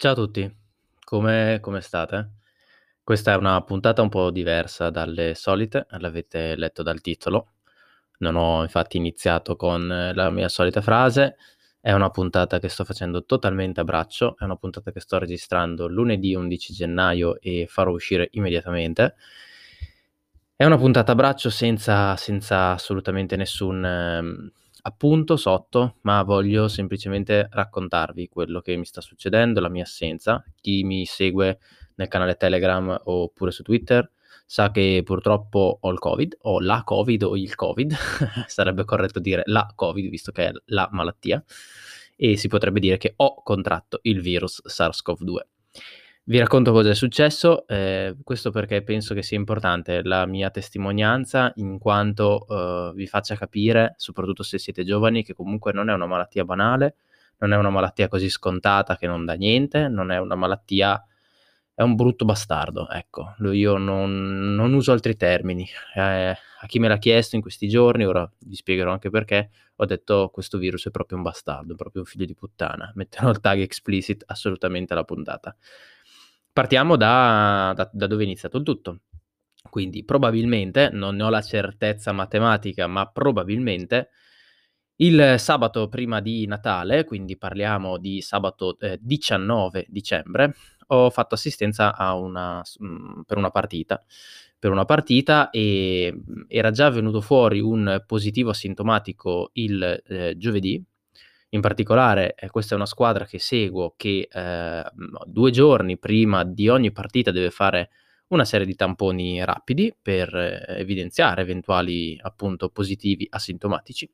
Ciao a tutti, come come state? Questa è una puntata un po' diversa dalle solite, l'avete letto dal titolo. Non ho infatti iniziato con la mia solita frase. È una puntata che sto facendo totalmente a braccio, è una puntata che sto registrando lunedì 11 gennaio e farò uscire immediatamente. È una puntata a braccio senza senza assolutamente nessun, mhmm, appunto sotto, ma voglio semplicemente raccontarvi quello che mi sta succedendo, la mia assenza. Chi mi segue nel canale Telegram oppure su Twitter sa che purtroppo ho il Covid, ho la Covid o il Covid, sarebbe corretto dire la Covid visto che è la malattia, e si potrebbe dire che ho contratto il virus SARS-CoV-2. Vi racconto cosa è successo, ehm, questo perché penso che sia importante la mia testimonianza in quanto, uhm, vi faccia capire, soprattutto se siete giovani, che comunque non è una malattia banale, non è una malattia così scontata che non dà niente, non è una malattia è un brutto bastardo, ecco. Io non non uso altri termini. Ehm, a chi me l'ha chiesto in questi giorni, ora vi spiegherò anche perché, ho detto: "Questo virus è proprio un bastardo, è proprio un figlio di puttana." Metterò il tag explicit assolutamente alla puntata. Partiamo da da da dove è iniziato il tutto. Quindi probabilmente, non ne ho la certezza matematica, ma probabilmente il sabato prima di Natale, quindi parliamo di sabato, ehm, 19 dicembre, ho fatto assistenza una s mhmm, per una partita per una partita, ehm, era già venuto fuori un positivo asintomatico il, ehm, giovedì. In particolare, ehm, questa è una squadra che seguo che, ehm, 2 giorni prima di ogni partita deve fare una serie di tamponi rapidi per evidenziare eventuali, appunto, positivi asintomatici.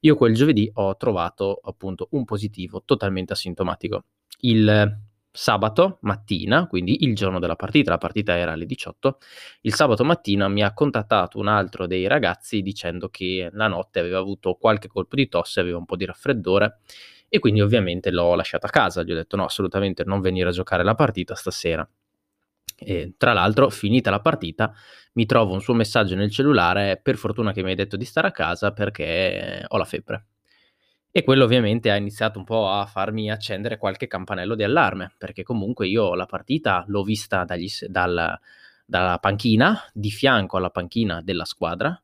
Io quel giovedì ho trovato, appunto, un positivo totalmente asintomatico. Il sabato mattina, quindi il giorno della partita, la partita era alle 18, il sabato mattina mi ha contattato un altro dei ragazzi dicendo che la notte aveva avuto qualche colpo di tosse, aveva un po' di raffreddore e quindi ovviamente l'ho lasciato a casa. Gli ho detto: "No, assolutamente non venire a giocare la partita stasera". E tra l'altro, finita la partita, mi trovo un suo messaggio nel cellulare: "Per fortuna che mi hai detto di stare a casa perché ho la febbre". E quello ovviamente ha iniziato un po' a farmi accendere qualche campanello di allarme, perché comunque io la partita l'ho vista dagli dal dalla panchina, di fianco alla panchina della squadra,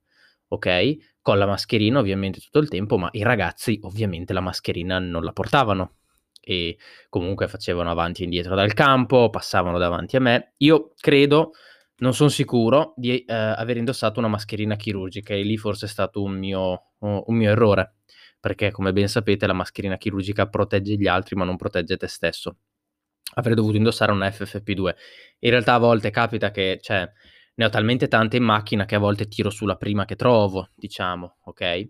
okay, con la mascherina ovviamente tutto il tempo, ma i ragazzi ovviamente la mascherina non la portavano. E comunque facevano avanti e indietro dal campo, passavano davanti a me. Io credo, non son sicuro, di, ehm, aver indossato una mascherina chirurgica e lì forse è stato un mio un mio errore, perché come ben sapete la mascherina chirurgica protegge gli altri, ma non protegge te stesso. Avrei dovuto indossare una FFP2. In realtà a volte capita che cioè, ne ho talmente tante in macchina che a volte tiro su la prima che trovo, diciamo, okay?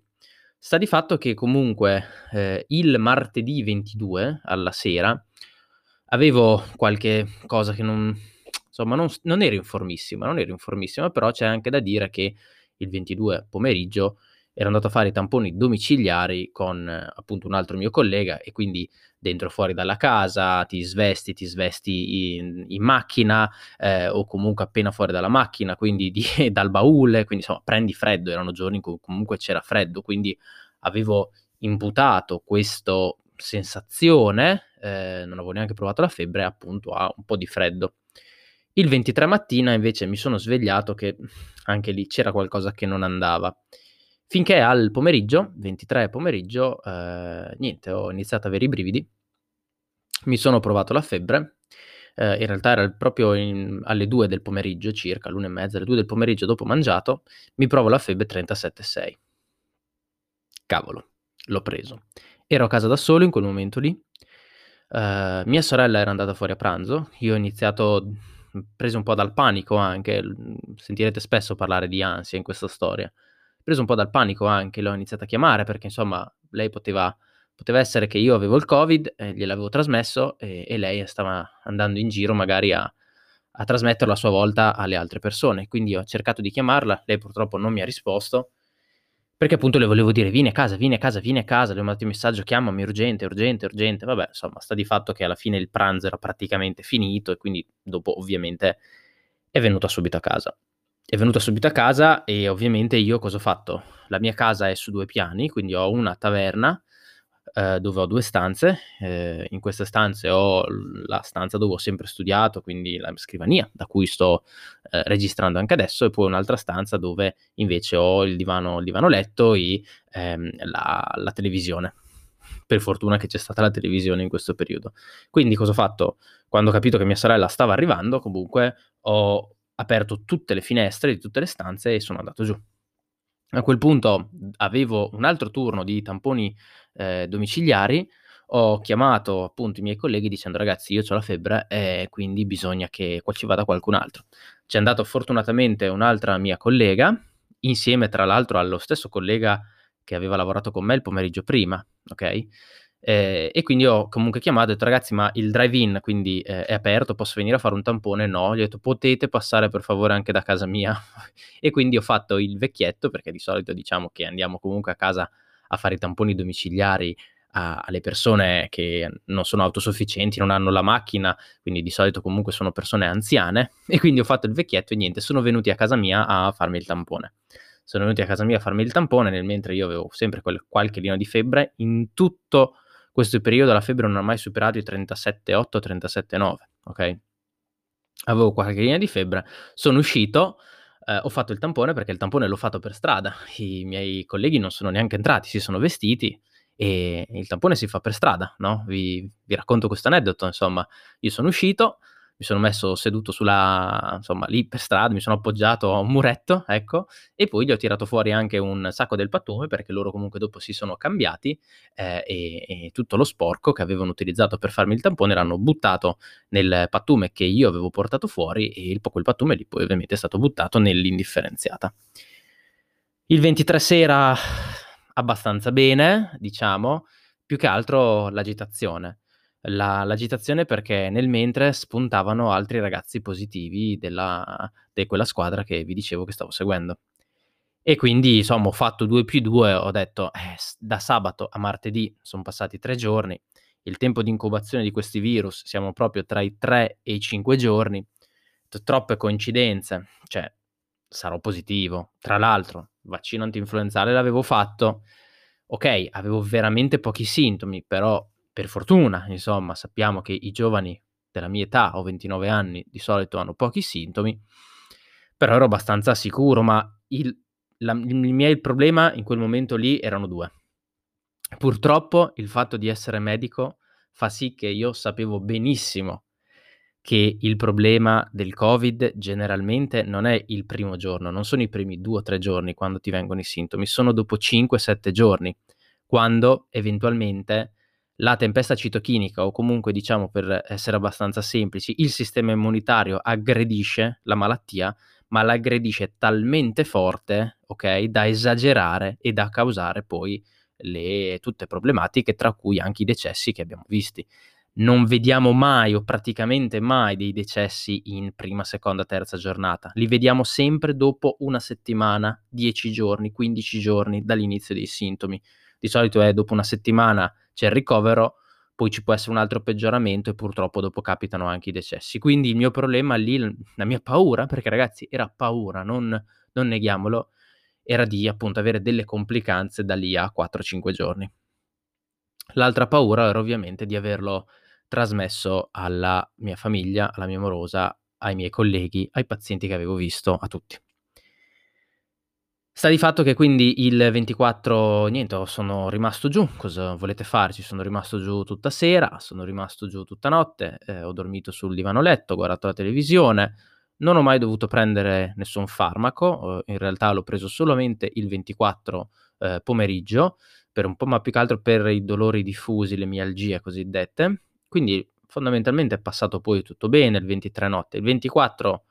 Sta di fatto che comunque, ehm, il martedì 22 alla sera avevo qualche cosa che non insomma non non ero informissimo non ero informissimo, però c'è anche da dire che il 22 pomeriggio ero andato a fare i tamponi domiciliari con, appunto, un altro mio collega e quindi dentro fuori dalla casa, ti svesti ti svesti in in macchina, ehm, o comunque appena fuori dalla macchina, quindi di dal baule, quindi insomma prendi freddo, erano giorni in cui comunque c'era freddo, quindi avevo imputato questo sensazione, ehm, non avevo neanche provato la febbre, appunto a un po' di freddo. Il 23 mattina invece mi sono svegliato che anche lì c'era qualcosa che non andava. Finché al pomeriggio, 23 pomeriggio, ehm, niente, ho iniziato ad avere i brividi, mi sono provato la febbre, ehm, in realtà era proprio in alle 2 del pomeriggio circa, l'1 e mezza, alle 2 del pomeriggio dopo mangiato, mi provo la febbre 37,6. Cavolo, l'ho preso. Ero a casa da solo in quel momento lì, ehm, mia sorella era andata fuori a pranzo, io ho iniziato, preso un po' dal panico anche, sentirete spesso parlare di ansia in questa storia. Preso un po' dal panico anche, l'ho iniziata a chiamare perché insomma lei poteva poteva essere che io avevo il Covid e gliel'avevo trasmesso e e lei stava andando in giro magari a a trasmetterlo a sua volta alle altre persone. Quindi ho cercato di chiamarla, lei purtroppo non mi ha risposto, perché appunto le volevo dire: "Vieni a casa, vieni a casa, vieni a casa." Le ho mandato un messaggio: "Chiamami, urgente, urgente, urgente." Vabbè, insomma, sta di fatto che alla fine il pranzo era praticamente finito e quindi dopo ovviamente è venuta subito a casa. È venuta subito a casa e ovviamente io cosa ho fatto? La mia casa è su 2 piani, quindi ho una taverna, ehm, dove ho 2 stanze. Ehm, in queste stanze ho la stanza dove ho sempre studiato, quindi la scrivania da cui sto, ehm, registrando anche adesso, e poi un'altra stanza dove invece ho il divano il divano letto e, ehm, la la televisione. Per fortuna che c'è stata la televisione in questo periodo. Quindi cosa ho fatto? Quando ho capito che mia sorella stava arrivando, comunque ho aperto tutte le finestre di tutte le stanze e sono andato giù. A quel punto, avevo un altro turno di tamponi, ehm, domiciliari, ho chiamato appunto i miei colleghi dicendo: "Ragazzi io c'ho la febbre e quindi bisogna che qua ci vada qualcun altro." C'è andato fortunatamente un'altra mia collega, insieme tra l'altro allo stesso collega che aveva lavorato con me il pomeriggio prima, okay, ehm, e quindi ho comunque chiamato e detto: "Ragazzi ma il drive-in quindi, ehm, è aperto? Posso venire a fare un tampone?" "No." Gli ho detto: "Potete passare per favore anche da casa mia?" E quindi ho fatto il vecchietto, perché di solito diciamo che andiamo comunque a casa a fare i tamponi domiciliari a alle persone che non sono autosufficienti, non hanno la macchina, quindi di solito comunque sono persone anziane, e quindi ho fatto il vecchietto e niente, sono venuti a casa mia a farmi il tampone. Sono venuti a casa mia a farmi il tampone, nel mentre io avevo sempre quel qualche chilino di febbre. In tutto questo periodo la febbre non ha mai superato i 37,8, 37,9, okay? Avevo qualche chilino di febbre, sono uscito, ehm, ho fatto il tampone perché il tampone l'ho fatto per strada. I miei colleghi non sono neanche entrati, si sono vestiti e il tampone si fa per strada, no, vi vi racconto questo aneddoto insomma. Io sono uscito, mi sono messo seduto sulla insomma lì per strada, mi sono appoggiato a un muretto, ecco, e poi gli ho tirato fuori anche un sacco del pattume, perché loro comunque dopo si sono cambiati, ehm, e e tutto lo sporco che avevano utilizzato per farmi il tampone l'hanno buttato nel pattume che io avevo portato fuori e il quel pattume lì poi ovviamente è stato buttato nell'indifferenziata. Il 23 sera abbastanza bene, diciamo, più che altro l'agitazione. La l'agitazione perché nel mentre spuntavano altri ragazzi positivi della de quella squadra che vi dicevo che stavo seguendo. E quindi insomma ho fatto 2 più 2, ho detto: "Eh, da sabato a martedì son passati 3 giorni, il tempo di incubazione di questi virus siamo proprio tra i 3 e i 5 giorni, troppe coincidenze, cioè sarò positivo." Tra l'altro, vaccino antinfluenzale l'avevo fatto, okay, avevo veramente pochi sintomi, però per fortuna, insomma, sappiamo che i giovani della mia età, ho 29 anni, di solito hanno pochi sintomi, però ero abbastanza sicuro, ma il la il miei problema in quel momento lì erano 2. Purtroppo il fatto di essere medico fa sì che io sapevo benissimo che il problema del Covid generalmente non è il primo giorno, non sono i primi 2 o 3 giorni quando ti vengono i sintomi, sono dopo 5, 7 giorni, quando eventualmente la tempesta citochinica o comunque diciamo per essere abbastanza semplici, il sistema immunitario aggredisce la malattia, ma l'aggredisce talmente forte, okay, da esagerare e da causare poi le tutte problematiche, tra cui anche i decessi che abbiamo visti. Non vediamo mai o praticamente mai dei decessi in prima, seconda, terza giornata. Li vediamo sempre dopo 1 settimana, 10 giorni, 15 giorni dall'inizio dei sintomi. Di solito è dopo 1 settimana c'è il ricovero, poi ci può essere un altro peggioramento e purtroppo dopo capitano anche i decessi. Quindi il mio problema lì, la mia paura, perché ragazzi era paura, non non neghiamolo, era di appunto avere delle complicanze da lì a 4, 5 giorni. L'altra paura era ovviamente di averlo trasmesso alla mia famiglia, alla mia amorosa, ai miei colleghi, ai pazienti che avevo visto, a tutti. Sta di fatto che quindi il 24 niente, ho sono rimasto giù, cosa volete fare, ci sono rimasto giù tutta sera, sono rimasto giù tutta notte, ehm, ho dormito sul divano letto, ho guardato la televisione, non ho mai dovuto prendere nessun farmaco, uhm, in realtà l'ho preso solamente il 24, ehm, pomeriggio, per un po' ma più che altro per i dolori diffusi, le mialgie cosiddette. Quindi fondamentalmente è passato poi tutto bene il 23 notte. Il 24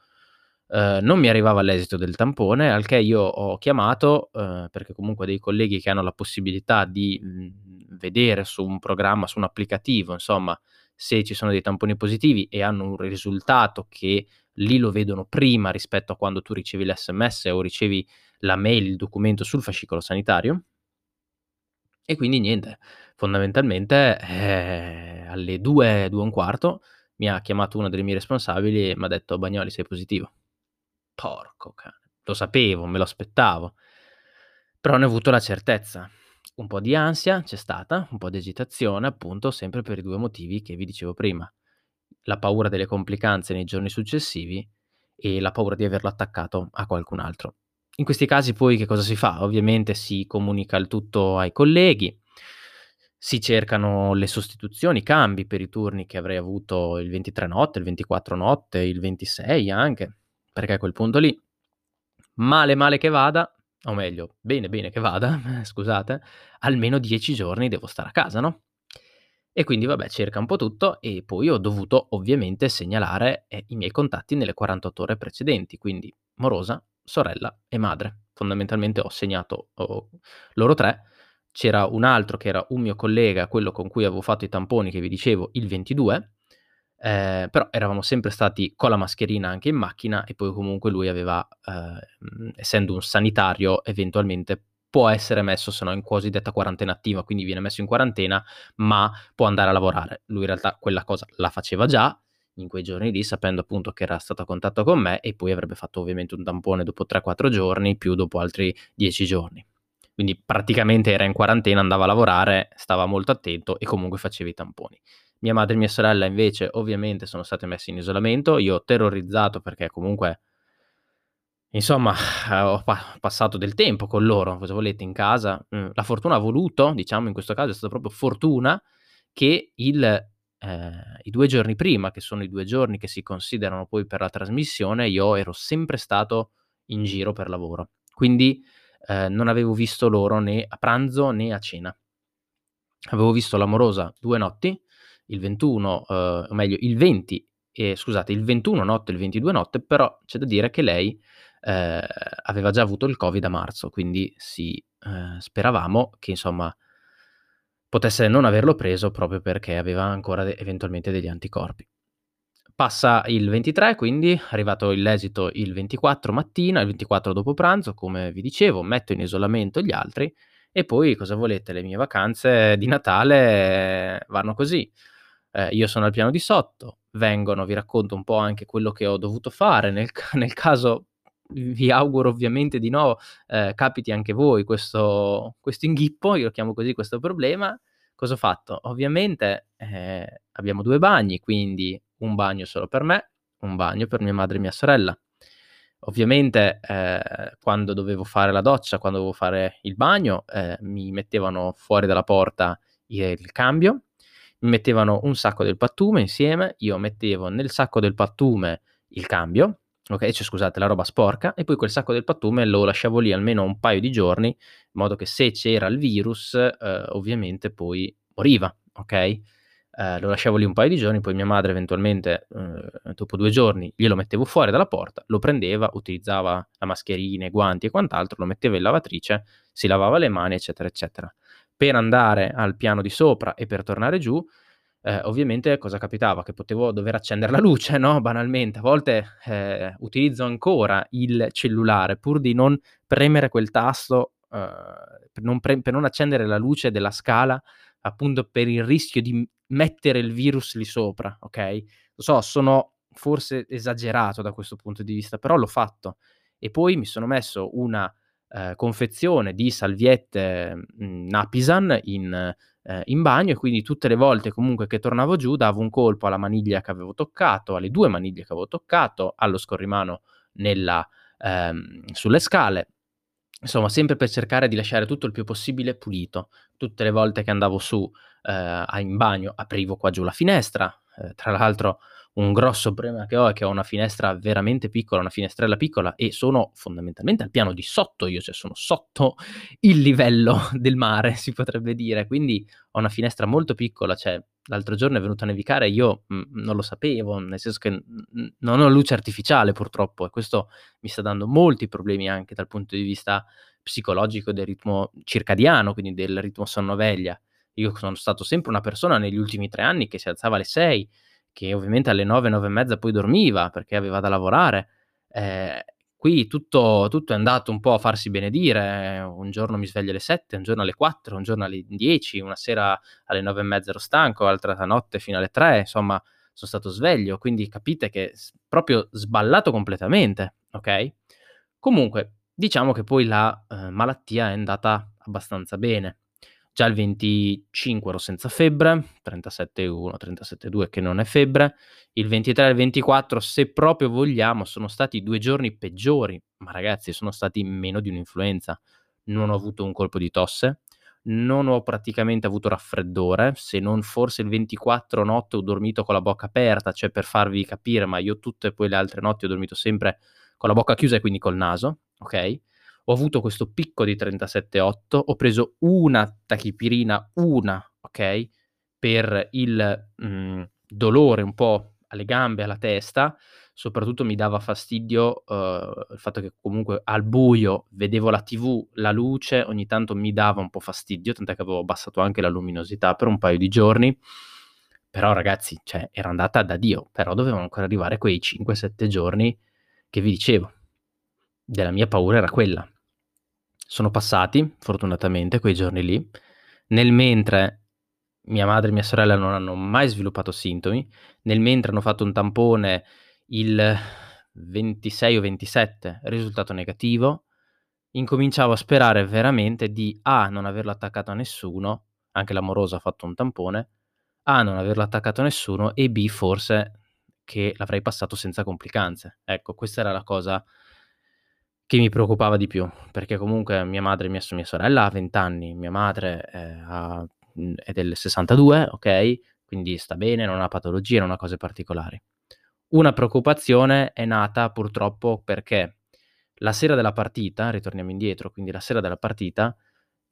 ehm, non mi arrivava l'esito del tampone, al che io ho chiamato, uhm, perché comunque dei colleghi che hanno la possibilità di, mhmm, vedere su un programma, su un applicativo, insomma, se ci sono dei tamponi positivi e hanno un risultato che lì lo vedono prima rispetto a quando tu ricevi l'SMS o ricevi la mail, il documento sul fascicolo sanitario. E quindi niente, fondamentalmente, ehm, alle 2, 2 e un quarto mi ha chiamato una delle mie responsabili e m'ha detto: "Bagnoli sei positivo." Porco cane, lo sapevo, me lo aspettavo. Però ne ho avuto la certezza. un po' di ansia c'è stata, un po' di agitazione, appunto, sempre per i 2 motivi che vi dicevo prima. La paura delle complicanze nei giorni successivi e la paura di averlo attaccato a qualcun altro. In questi casi poi che cosa si fa? Ovviamente si comunica il tutto ai colleghi, si cercano le sostituzioni, cambi per i turni che avrei avuto il 23 notte, il 24 notte, il 26 anche, perché a quel punto lì, male male che vada, o meglio, bene bene che vada, scusate, almeno 10 giorni devo stare a casa, no? E quindi vabbè, cerca un po' tutto e poi ho dovuto ovviamente segnalare eh, i miei contatti nelle 48 ore precedenti, quindi morosa, sorella e madre. Fondamentalmente ho segnato oh, loro tre. C'era un altro che era un mio collega, quello con cui avevo fatto i tamponi che vi dicevo il 22, eh, però eravamo sempre stati con la mascherina anche in macchina e poi comunque lui aveva, eh, essendo un sanitario, eventualmente può essere messo se no in cosiddetta quarantena attiva, quindi viene messo in quarantena, ma può andare a lavorare. Lui in realtà quella cosa la faceva già in quei giorni lì, sapendo appunto che era stato a contatto con me e poi avrebbe fatto ovviamente un tampone dopo 3-4 giorni, più dopo altri 10 giorni. Quindi praticamente era in quarantena, andava a lavorare, stava molto attento e comunque faceva i tamponi. Mia madre e mia sorella invece ovviamente sono state messe in isolamento, io terrorizzato perché comunque Insomma, ho pa passato del tempo con loro, cosa volete, in casa. Mhmm, la fortuna ha voluto, diciamo in questo caso è stata proprio fortuna, che il ehm, i 2 giorni prima, che sono i 2 giorni che si considerano poi per la trasmissione, io ero sempre stato in giro per lavoro. Quindi, ehm, non avevo visto loro né a pranzo né a cena. Avevo visto l'amorosa 2 notti, il 21, uhm, o meglio il 20 ehm, scusate, il 21 notte il 22 notte, però c'è da dire che lei eh, aveva già avuto il Covid a marzo, quindi sì, eh, speravamo che insomma potesse non averlo preso proprio perché aveva ancora de- eventualmente degli anticorpi. Passa il 23, quindi arrivato l'esito il 24 mattina, il 24 dopo pranzo, come vi dicevo, metto in isolamento gli altri e poi cosa volete, le mie vacanze di Natale vanno così. Eh, io sono al piano di sotto, vengono, vi racconto un po' anche quello che ho dovuto fare nel, nel caso vi auguro ovviamente di no, eh, capiti anche voi questo, questo inghippo, io lo chiamo così questo problema. Cosa ho fatto? Ovviamente eh, abbiamo due bagni, quindi un bagno solo per me, un bagno per mia madre e mia sorella. Ovviamente eh, quando dovevo fare la doccia, quando dovevo fare il bagno, eh, mi mettevano fuori dalla porta il cambio, mettevano un sacco del pattume insieme, io mettevo nel sacco del pattume il cambio, Ok, cioè scusate, la roba sporca e poi quel sacco del pattume lo lasciavo lì almeno un paio di giorni, in modo che se c'era il virus, eh, ovviamente poi moriva, ok? Eh, lo lasciavo lì un paio di giorni, poi mia madre eventualmente eh, dopo due giorni glielo mettevo fuori dalla porta, lo prendeva, utilizzava la mascherina, i guanti e quant'altro, lo metteva in lavatrice, si lavava le mani, eccetera, eccetera. Per andare al piano di sopra e per tornare giù, eh, ovviamente cosa capitava? Che potevo dover accendere la luce, no, banalmente. A volte, ehm, utilizzo ancora il cellulare pur di non premere quel tasto, uhm, per non pre per non accendere la luce della scala, appunto per il rischio di mettere il virus lì sopra, okay? Lo so, sono forse esagerato da questo punto di vista, però l'ho fatto. E poi mi sono messo una, ehm, confezione di salviette, mhmm, Napisan in ehm, in bagno e quindi tutte le volte comunque che tornavo giù davo un colpo alla maniglia che avevo toccato, alle 2 maniglie che avevo toccato, allo scorrimano nella ehm, sulle scale. Insomma, sempre per cercare di lasciare tutto il più possibile pulito. Tutte le volte che andavo su, a in bagno aprivo qua giù la finestra, ehm, tra l'altro un grosso problema che ho è che ho una finestra veramente piccola, una finestrella piccola e sono fondamentalmente al piano di sotto io, cioè sono sotto il livello del mare, si potrebbe dire. Quindi ho una finestra molto piccola, cioè l'altro giorno è venuto a nevicare e io mh, non lo sapevo, nel senso che mh, non ho luce artificiale purtroppo e questo mi sta dando molti problemi anche dal punto di vista psicologico del ritmo circadiano, quindi del ritmo sonno-veglia. Io sono stato sempre una persona negli ultimi tre anni che si alzava alle 6, che ovviamente alle 9, 9 e mezza poi dormiva perché aveva da lavorare. Ehm, qui tutto tutto è andato un po' a farsi benedire, un giorno mi sveglio alle 7, un giorno alle 4, un giorno alle 10, una sera alle 9 e mezza ero stanco, l'altra notte fino alle 3, insomma son stato sveglio, quindi capite che proprio sballato completamente, okay? Comunque, diciamo che poi la, uhm, malattia è andata abbastanza bene. Già il 25 ero senza febbre, 37,1, 37,2 che non è febbre. Il 23 e il 24, se proprio vogliamo, sono stati due giorni peggiori, ma ragazzi sono stati meno di un'influenza. Non ho avuto un colpo di tosse, non ho praticamente avuto raffreddore, se non forse il 24 notte ho dormito con la bocca aperta, cioè per farvi capire, ma io tutte poi le altre notti ho dormito sempre con la bocca chiusa e quindi col naso, ok? Ho avuto questo picco di 37,8, ho preso una tachipirina, una, ok? Per il mh, mhmm, dolore un po' alle gambe, alla testa, soprattutto mi dava fastidio uh, il fatto che comunque al buio vedevo la tv, la luce, ogni tanto mi dava un po' fastidio, tant'è che avevo abbassato anche la luminosità per un paio di giorni. Però ragazzi, cioè, era andata da Dio, però dovevano ancora arrivare quei 5-7 giorni che vi dicevo. Della mia paura era quella. Sono passati, fortunatamente, quei giorni lì. Nel mentre mia madre e mia sorella non hanno mai sviluppato sintomi, nel mentre hanno fatto un tampone il 26 o 27, risultato negativo, incominciavo a sperare veramente di A non averlo attaccato a nessuno, anche l'amorosa ha fatto un tampone, A non averlo attaccato a nessuno e B forse che l'avrei passato senza complicanze. Ecco, questa era la cosa che mi preoccupava di più, perché comunque mia madre, mia, mia sorella ha 20 anni, mia madre è, ha, è del 62, ok? Quindi sta bene, non ha patologie, non ha cose particolari. Una preoccupazione è nata purtroppo perché la sera della partita, ritorniamo indietro, quindi la sera della partita,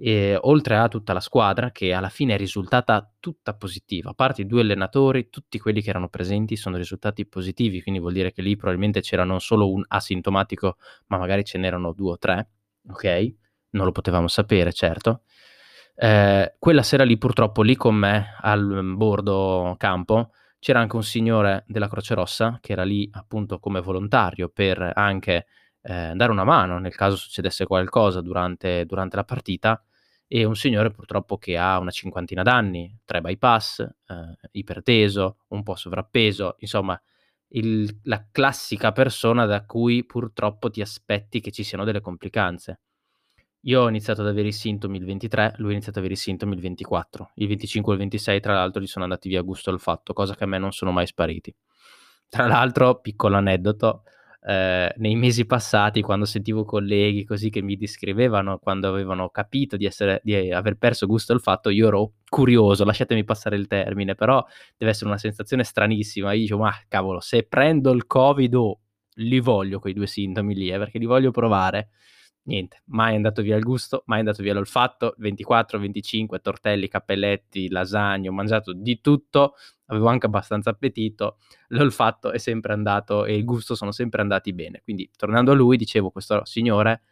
eh, oltre a tutta la squadra che alla fine è risultata tutta positiva, a parte i due allenatori, tutti quelli che erano presenti sono risultati positivi, quindi vuol dire che lì probabilmente c'era non solo un asintomatico, ma magari ce n'erano due o tre, ok? Non lo potevamo sapere, certo. Eh, quella sera lì purtroppo lì con me al bordo campo c'era anche un signore della Croce Rossa che era lì appunto come volontario per anche eh, dare una mano nel caso succedesse qualcosa durante, durante, la partita e un signore purtroppo che ha una cinquantina d'anni, tre bypass, eh, iperteso, un po' sovrappeso, insomma il, la classica persona da cui purtroppo ti aspetti che ci siano delle complicanze. Io ho iniziato ad avere i sintomi il 23, lui ha iniziato ad avere i sintomi il 24. Il 25 e il 26, tra l'altro, gli sono andati via a gusto al fatto, cosa che a me non sono mai spariti. Tra l'altro, piccolo aneddoto, eh, nei mesi passati, quando sentivo colleghi così che mi descrivevano, quando avevano capito di, essere, di aver perso gusto al fatto, io ero curioso, lasciatemi passare il termine, però deve essere una sensazione stranissima. Io dicevo, ma cavolo, se prendo il Covid, oh, li voglio quei due sintomi lì, eh, perché li voglio provare niente, mai è andato via il gusto, mai è andato via l'olfatto, 24, 25, tortelli, cappelletti, lasagne, ho mangiato di tutto, avevo anche abbastanza appetito, l'olfatto è sempre andato e il gusto sono sempre andati bene. Quindi tornando a lui, dicevo, questo signore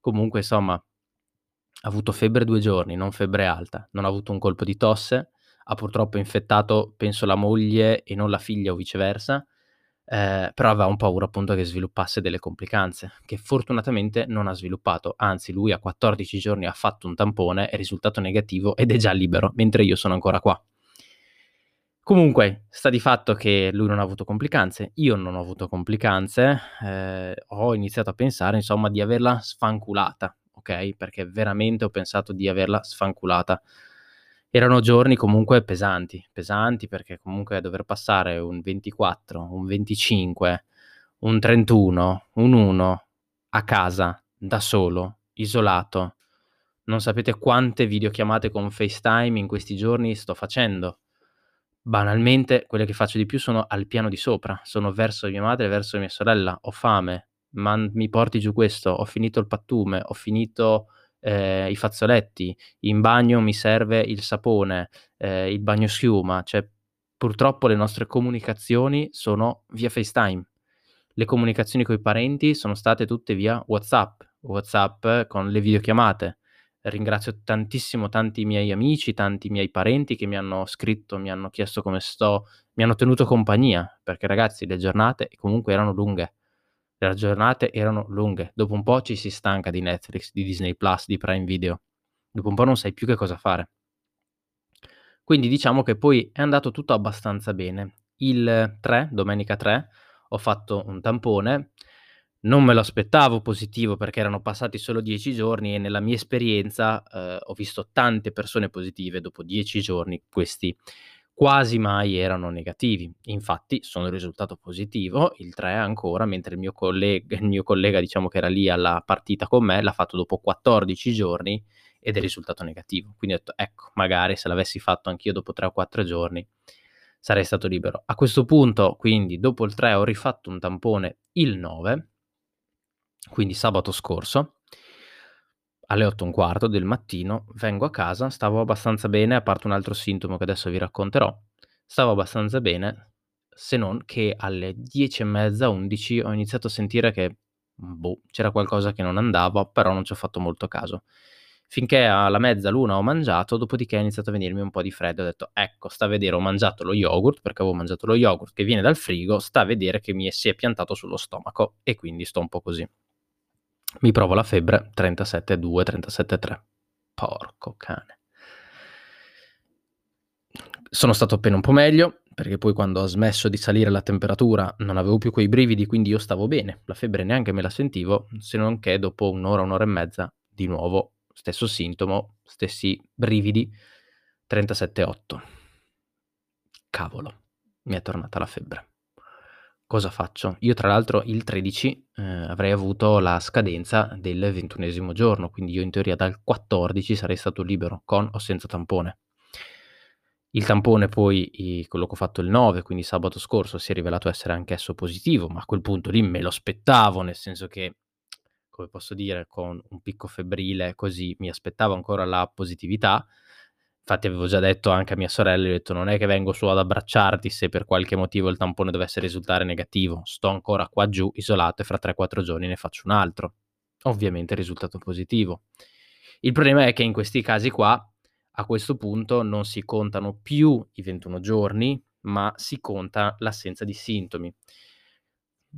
comunque insomma ha avuto febbre due giorni, non febbre alta, non ha avuto un colpo di tosse, ha purtroppo infettato, penso, la moglie e non la figlia o viceversa, eh, però avevamo paura appunto che sviluppasse delle complicanze, che fortunatamente non ha sviluppato, anzi lui a 14 giorni ha fatto un tampone, è risultato negativo ed è già libero, mentre io sono ancora qua. Comunque, sta di fatto che lui non ha avuto complicanze, io non ho avuto complicanze, eh, ho iniziato a pensare insomma di averla sfanculata, ok? Perché veramente ho pensato di averla sfanculata erano giorni comunque pesanti, pesanti perché comunque dover passare un 24, un 25, un 31, un 1 a casa, da solo, isolato. Non sapete quante videochiamate con FaceTime in questi giorni sto facendo. Banalmente, quelle che faccio di più sono al piano di sopra, sono verso mia madre, verso mia sorella, ho fame, ma mi porti giù questo, ho finito il pattume, ho finito eh, i fazzoletti, in bagno mi serve il sapone, eh, il bagnoschiuma, cioè purtroppo le nostre comunicazioni sono via FaceTime. Le comunicazioni con i parenti sono state tutte via WhatsApp, WhatsApp con le videochiamate. Ringrazio tantissimo tanti miei amici, tanti miei parenti che mi hanno scritto, mi hanno chiesto come sto, mi hanno tenuto compagnia, perché ragazzi le giornate comunque erano lunghe le giornate erano lunghe. Dopo un po' ci si stanca di Netflix, di Disney Plus, di Prime Video. Dopo un po' non sai più che cosa fare. Quindi diciamo che poi è andato tutto abbastanza bene. Il 3, domenica 3, ho fatto un tampone. Non me lo aspettavo positivo perché erano passati solo 10 giorni e nella mia esperienza eh, ho visto tante persone positive dopo 10 giorni, questi quasi mai erano negativi. Infatti sono risultato positivo, il 3 ancora, mentre il mio collega, il mio collega diciamo che era lì alla partita con me, l'ha fatto dopo 14 giorni ed è risultato negativo. Quindi ho detto, ecco, magari se l'avessi fatto anch'io dopo 3 o 4 giorni sarei stato libero. A questo punto, quindi, dopo il 3 ho rifatto un tampone il 9, quindi sabato scorso, alle 8 e un quarto del mattino, vengo a casa, stavo abbastanza bene, a parte un altro sintomo che adesso vi racconterò, stavo abbastanza bene, se non che alle 10 e mezza, 11 ho iniziato a sentire che, boh, c'era qualcosa che non andava, però non ci ho fatto molto caso finché alla mezza l'una ho mangiato, dopodiché ha iniziato a venirmi un po' di freddo. Ho detto, ecco, sta a vedere, ho mangiato lo yogurt, perché avevo mangiato lo yogurt che viene dal frigo, sta a vedere che mi si è piantato sullo stomaco e quindi sto un po' così. Mi provo la febbre, 37,2, 37,3. Porco cane. Sono stato appena un po' meglio, perché poi quando ho smesso di salire la temperatura non avevo più quei brividi, quindi io stavo bene, la febbre neanche me la sentivo, se non che dopo un'ora, un'ora e mezza, di nuovo stesso sintomo, stessi brividi, 37,8. Cavolo, mi è tornata la febbre. Cosa faccio? Io tra l'altro il 13 eh, avrei avuto la scadenza del ventunesimo giorno, quindi io in teoria dal 14 sarei stato libero con o senza tampone. Il tampone poi, quello che ho fatto il 9, quindi sabato scorso, si è rivelato essere anch'esso positivo, ma a quel punto lì me lo aspettavo, nel senso che come posso dire, con un picco febbrile, così mi aspettavo ancora la positività. Infatti avevo già detto anche a mia sorella, ho detto non è che vengo su ad abbracciarti se per qualche motivo il tampone dovesse risultare negativo, sto ancora qua giù isolato e fra 3-4 giorni ne faccio un altro. Ovviamente risultato positivo. Il problema è che in questi casi qua, a questo punto, non si contano più i 21 giorni, ma si conta l'assenza di sintomi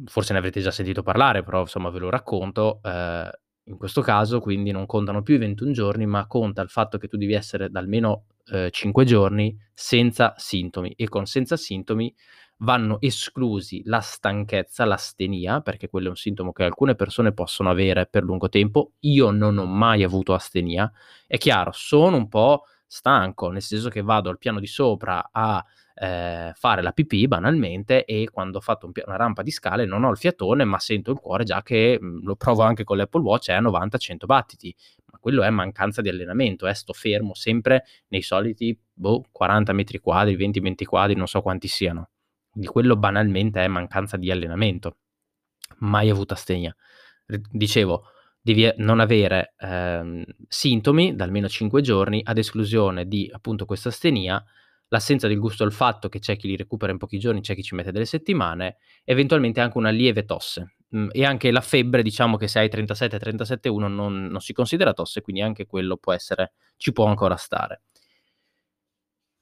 forse ne avrete già sentito parlare, però insomma ve lo racconto. Eh, in questo caso quindi non contano più i 21 giorni, ma conta il fatto che tu devi essere da almeno eh, 5 giorni senza sintomi e con senza sintomi vanno esclusi la stanchezza, l'astenia, perché quello è un sintomo che alcune persone possono avere per lungo tempo. Io non ho mai avuto astenia. È chiaro, sono un po' stanco, nel senso che vado al piano di sopra a eh, fare la pipì banalmente e quando ho fatto un, una rampa di scale non ho il fiatone ma sento il cuore già che mm, lo provo anche con l'Apple Watch è a 90-100 battiti. Ma quello è mancanza di allenamento eh, sto fermo sempre nei soliti boh, 40 metri quadri 20 20 quadri non so quanti siano. Di quello banalmente è mancanza di allenamento. Mai avuto astenia dicevo devi non avere ehm, sintomi da almeno 5 giorni ad esclusione di appunto questa astenia l'assenza del gusto olfatto, che c'è chi li recupera in pochi giorni, c'è chi ci mette delle settimane, eventualmente anche una lieve tosse. Mm, e anche la febbre, diciamo che se hai 37-37,1 non, non si considera tosse, quindi anche quello può essere, ci può ancora stare.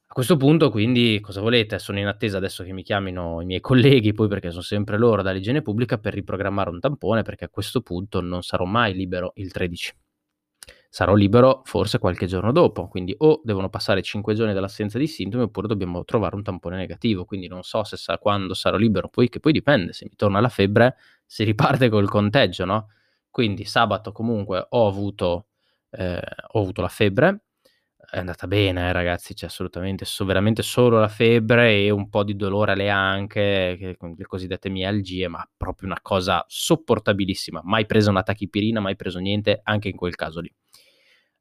A questo punto, quindi, cosa volete? Sono in attesa adesso che mi chiamino i miei colleghi, poi perché sono sempre loro dall'igiene pubblica, per riprogrammare un tampone, perché a questo punto non sarò mai libero il 13 sarò libero forse qualche giorno dopo, quindi o devono passare 5 giorni dall'assenza di sintomi oppure dobbiamo trovare un tampone negativo, quindi non so se sa quando sarò libero, poi che poi dipende, se mi torna la febbre si riparte col conteggio, no? Quindi sabato comunque ho avuto, eh, ho avuto la febbre, è andata bene eh, ragazzi, c'è assolutamente, so, veramente solo la febbre e un po' di dolore alle anche, che, le cosiddette mialgie, ma proprio una cosa sopportabilissima, mai preso una tachipirina, mai preso niente, anche in quel caso lì.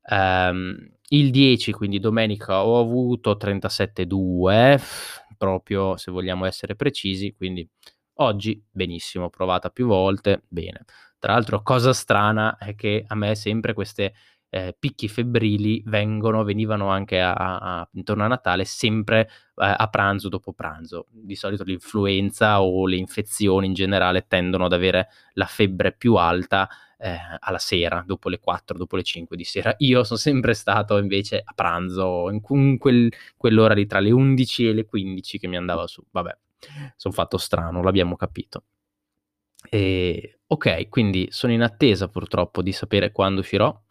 Um, il 10, quindi domenica, ho avuto 37,2, proprio se vogliamo essere precisi, quindi oggi benissimo, provata più volte, bene. Tra l'altro, cosa strana è che a me sempre queste eh, picchi febbrili vengono, venivano anche a, a, intorno a Natale, sempre eh, a pranzo dopo pranzo. Di solito l'influenza o le infezioni in generale tendono ad avere la febbre più alta eh, alla sera, dopo le 4, dopo le 5 di sera. Io sono sempre stato invece a pranzo, in, quel, quell'ora lì tra le 11 e le 15 che mi andava su. Vabbè, sono fatto strano, l'abbiamo capito. E, ok, quindi sono in attesa purtroppo di sapere quando uscirò,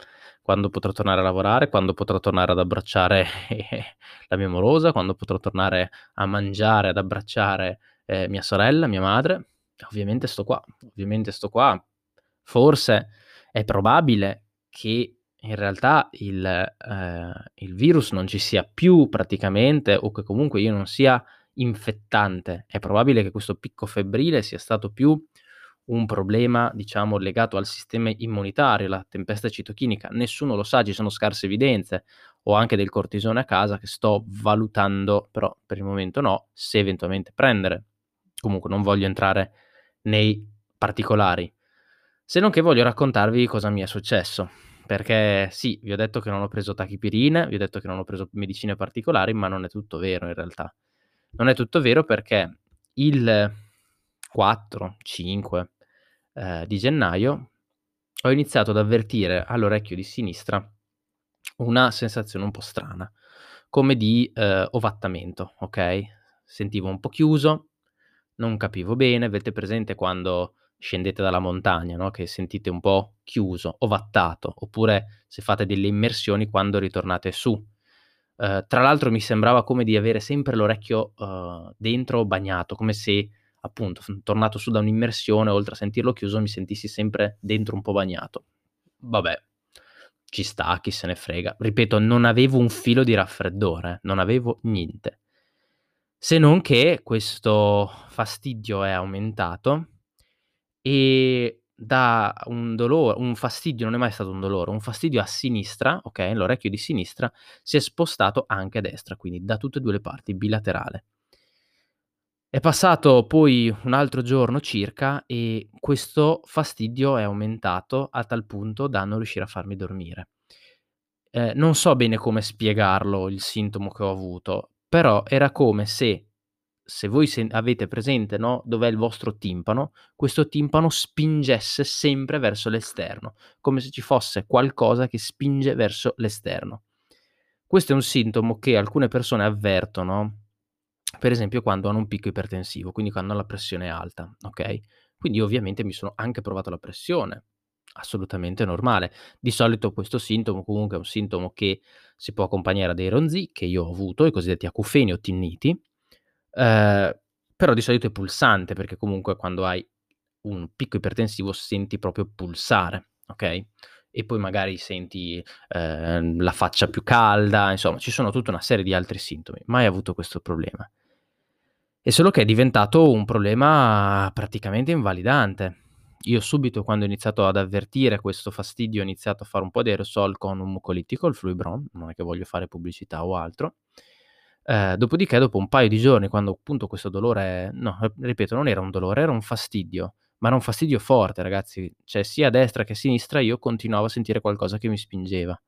quando potrò tornare a lavorare, quando potrò tornare ad abbracciare la mia morosa, quando potrò tornare a mangiare, ad abbracciare eh, mia sorella, mia madre ovviamente sto qua, ovviamente sto qua. Forse è probabile che in realtà il, ehm, il virus non ci sia più praticamente o che comunque io non sia infettante. È probabile che questo picco febbrile sia stato più un problema, diciamo, legato al sistema immunitario, la tempesta citochinica. Nessuno lo sa, ci sono scarse evidenze. Ho anche del cortisone a casa che sto valutando, però per il momento no, se eventualmente prendere. Comunque non voglio entrare nei particolari. Se non che voglio raccontarvi cosa mi è successo. Perché sì, vi ho detto che non ho preso tachipirine, vi ho detto che non ho preso medicine particolari, ma non è tutto vero in realtà. Non è tutto vero perché il 4, 5 eh, di gennaio ho iniziato ad avvertire all'orecchio di sinistra una sensazione un po' strana, come di eh, ovattamento, ok? Sentivo un po' chiuso, non capivo bene, avete presente quando scendete dalla montagna, no? che sentite un po' chiuso, ovattato, oppure se fate delle immersioni quando ritornate su. Uh, tra l'altro mi sembrava come di avere sempre l'orecchio uh, dentro bagnato, come se appunto tornato su da un'immersione, oltre a sentirlo chiuso, mi sentissi sempre dentro un po' bagnato. Vabbè, ci sta, chi se ne frega. Ripeto, non avevo un filo di raffreddore, non avevo niente. Se non che questo fastidio è aumentato e da un dolore, un fastidio, non è mai stato un dolore, un fastidio a sinistra, ok, l'orecchio di sinistra, si è spostato anche a destra, quindi da tutte e due le parti, bilaterale. È passato poi un altro giorno circa e questo fastidio è aumentato a tal punto da non riuscire a farmi dormire. Eh, non so bene come spiegarlo il sintomo che ho avuto, però era come se se voi se avete presente, no, dov'è il vostro timpano, questo timpano spingesse sempre verso l'esterno, come se ci fosse qualcosa che spinge verso l'esterno. Questo è un sintomo che alcune persone avvertono, per esempio quando hanno un picco ipertensivo, quindi quando la pressione alta, ok? Quindi ovviamente mi sono anche provato la pressione, assolutamente normale. Di solito questo sintomo comunque è un sintomo che si può accompagnare a dei ronzi, che io ho avuto, i cosiddetti acufeni o tinniti, eh, però di solito è pulsante perché comunque quando hai un picco ipertensivo senti proprio pulsare, ok? E poi magari senti eh, la faccia più calda, insomma, ci sono tutta una serie di altri sintomi. Mai avuto questo problema. È solo che è diventato un problema praticamente invalidante. Io subito quando ho iniziato ad avvertire questo fastidio ho iniziato a fare un po' di aerosol con un mucolitico, il Fluibron, non è che voglio fare pubblicità o altro, Ehm, dopodiché dopo un paio di giorni, quando appunto questo dolore no, ripeto, non era un dolore, era un fastidio, ma era un fastidio forte ragazzi, cioè sia a destra che a sinistra io continuavo a sentire qualcosa che mi spingeva.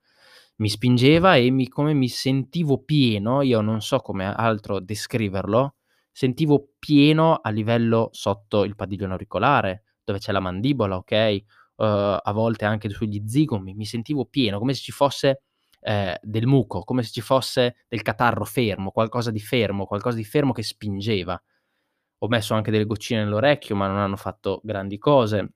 Mi spingeva e mi come mi sentivo pieno, io non so come altro descriverlo, sentivo pieno a livello sotto il padiglione auricolare, dove c'è la mandibola, okay, uhm, a volte anche sugli zigomi, mi sentivo pieno, come se ci fosse eh, del muco, come se ci fosse del catarro fermo, qualcosa di fermo, qualcosa di fermo che spingeva. Ho messo anche delle goccine nell'orecchio, ma non hanno fatto grandi cose.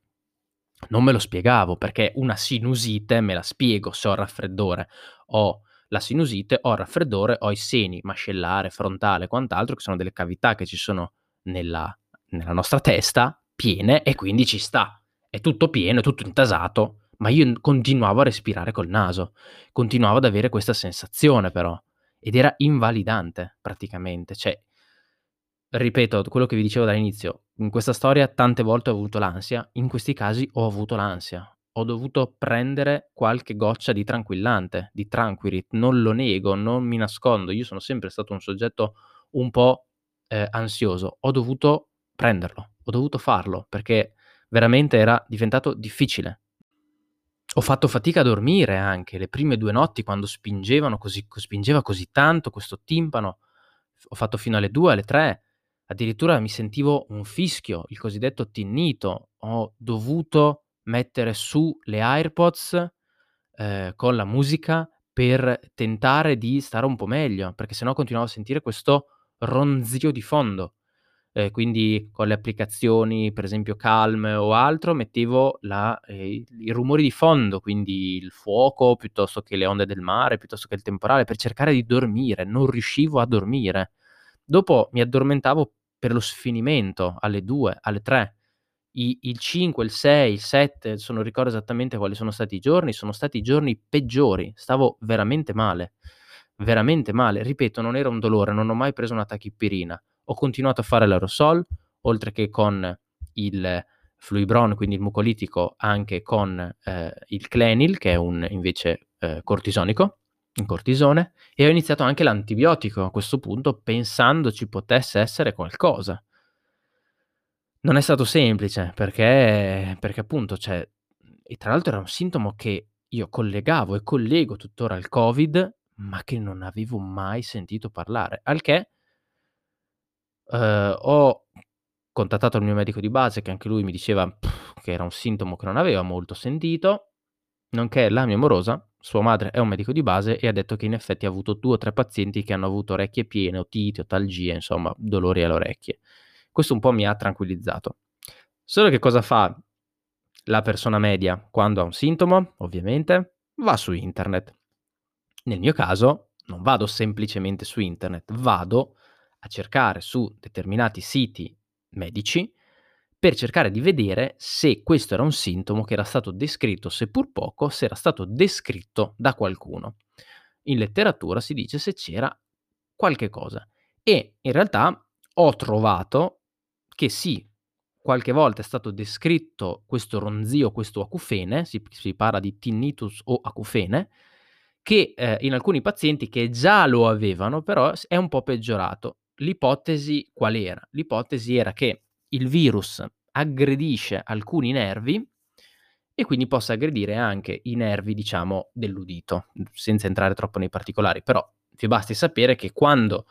Non me lo spiegavo perché una sinusite me la spiego se ho raffreddore. Ho la sinusite, ho raffreddore, ho i seni mascellare, frontale, quant'altro, che sono delle cavità che ci sono nella, nella nostra testa, piene, e quindi ci sta. È tutto pieno, è tutto intasato ma io continuavo a respirare col naso, continuavo ad avere questa sensazione però, ed era invalidante praticamente, cioè, ripeto quello che vi dicevo dall'inizio, in questa storia tante volte ho avuto l'ansia, in questi casi ho avuto l'ansia, ho dovuto prendere qualche goccia di tranquillante, di Tranquirit, non lo nego, non mi nascondo, io sono sempre stato un soggetto un po' eh, ansioso, ho dovuto prenderlo, ho dovuto farlo perché veramente era diventato difficile ho fatto fatica a dormire anche, le prime 2 notti quando spingevano così spingeva così tanto questo timpano, ho fatto fino alle 2, alle 3, addirittura mi sentivo un fischio, il cosiddetto tinnito. Ho dovuto mettere su le AirPods, ehm, con la musica per tentare di stare un po' meglio, perché se no continuavo a sentire questo ronzio di fondo eh, quindi con le applicazioni, per esempio Calm o altro, mettevo la, eh, i rumori di fondo, quindi il fuoco piuttosto che le onde del mare, piuttosto che il temporale, per cercare di dormire, non riuscivo a dormire. Dopo mi addormentavo per lo sfinimento alle 2, alle 3, i il 5, il 6, il 7, adesso non ricordo esattamente quali sono stati i giorni, sono stati i giorni peggiori. Stavo veramente male, veramente male. Ripeto, non era un dolore, non ho mai preso una tachipirina. Ho continuato a fare l'aerosol, oltre che con il Fluibron, quindi il mucolitico, anche con eh, il Clenil, che è un invece eh, cortisonico, un cortisone, e ho iniziato anche l'antibiotico a questo punto, pensando ci potesse essere qualcosa. Non è stato semplice perché, perché appunto, cioè, e tra l'altro era un sintomo che io collegavo e collego tuttora al Covid, ma che non avevo mai sentito parlare. Al che eh, ho contattato il mio medico di base, che anche lui mi diceva pff, che era un sintomo che non aveva molto sentito, nonché la mia morosa, sua madre è un medico di base e ha detto che in effetti ha avuto due o tre pazienti che hanno avuto orecchie piene, otiti, otalgie, insomma, dolori alle orecchie. Questo un po' mi ha tranquillizzato. Solo che cosa fa la persona media quando ha un sintomo? Ovviamente va su internet. Nel mio caso non vado semplicemente su internet, vado a cercare su determinati siti medici per cercare di vedere se questo era un sintomo che era stato descritto, seppur poco, se era stato descritto da qualcuno. In letteratura si dice se c'era qualche cosa. E in realtà ho trovato che sì, qualche volta è stato descritto questo ronzio, questo acufene, si, si parla di tinnitus o acufene, che eh, in alcuni pazienti che già lo avevano, però è un po' peggiorato. L'ipotesi qual era? L'ipotesi era che il virus aggredisce alcuni nervi e quindi possa aggredire anche i nervi, diciamo, dell'udito, senza entrare troppo nei particolari. Però vi basti sapere che quando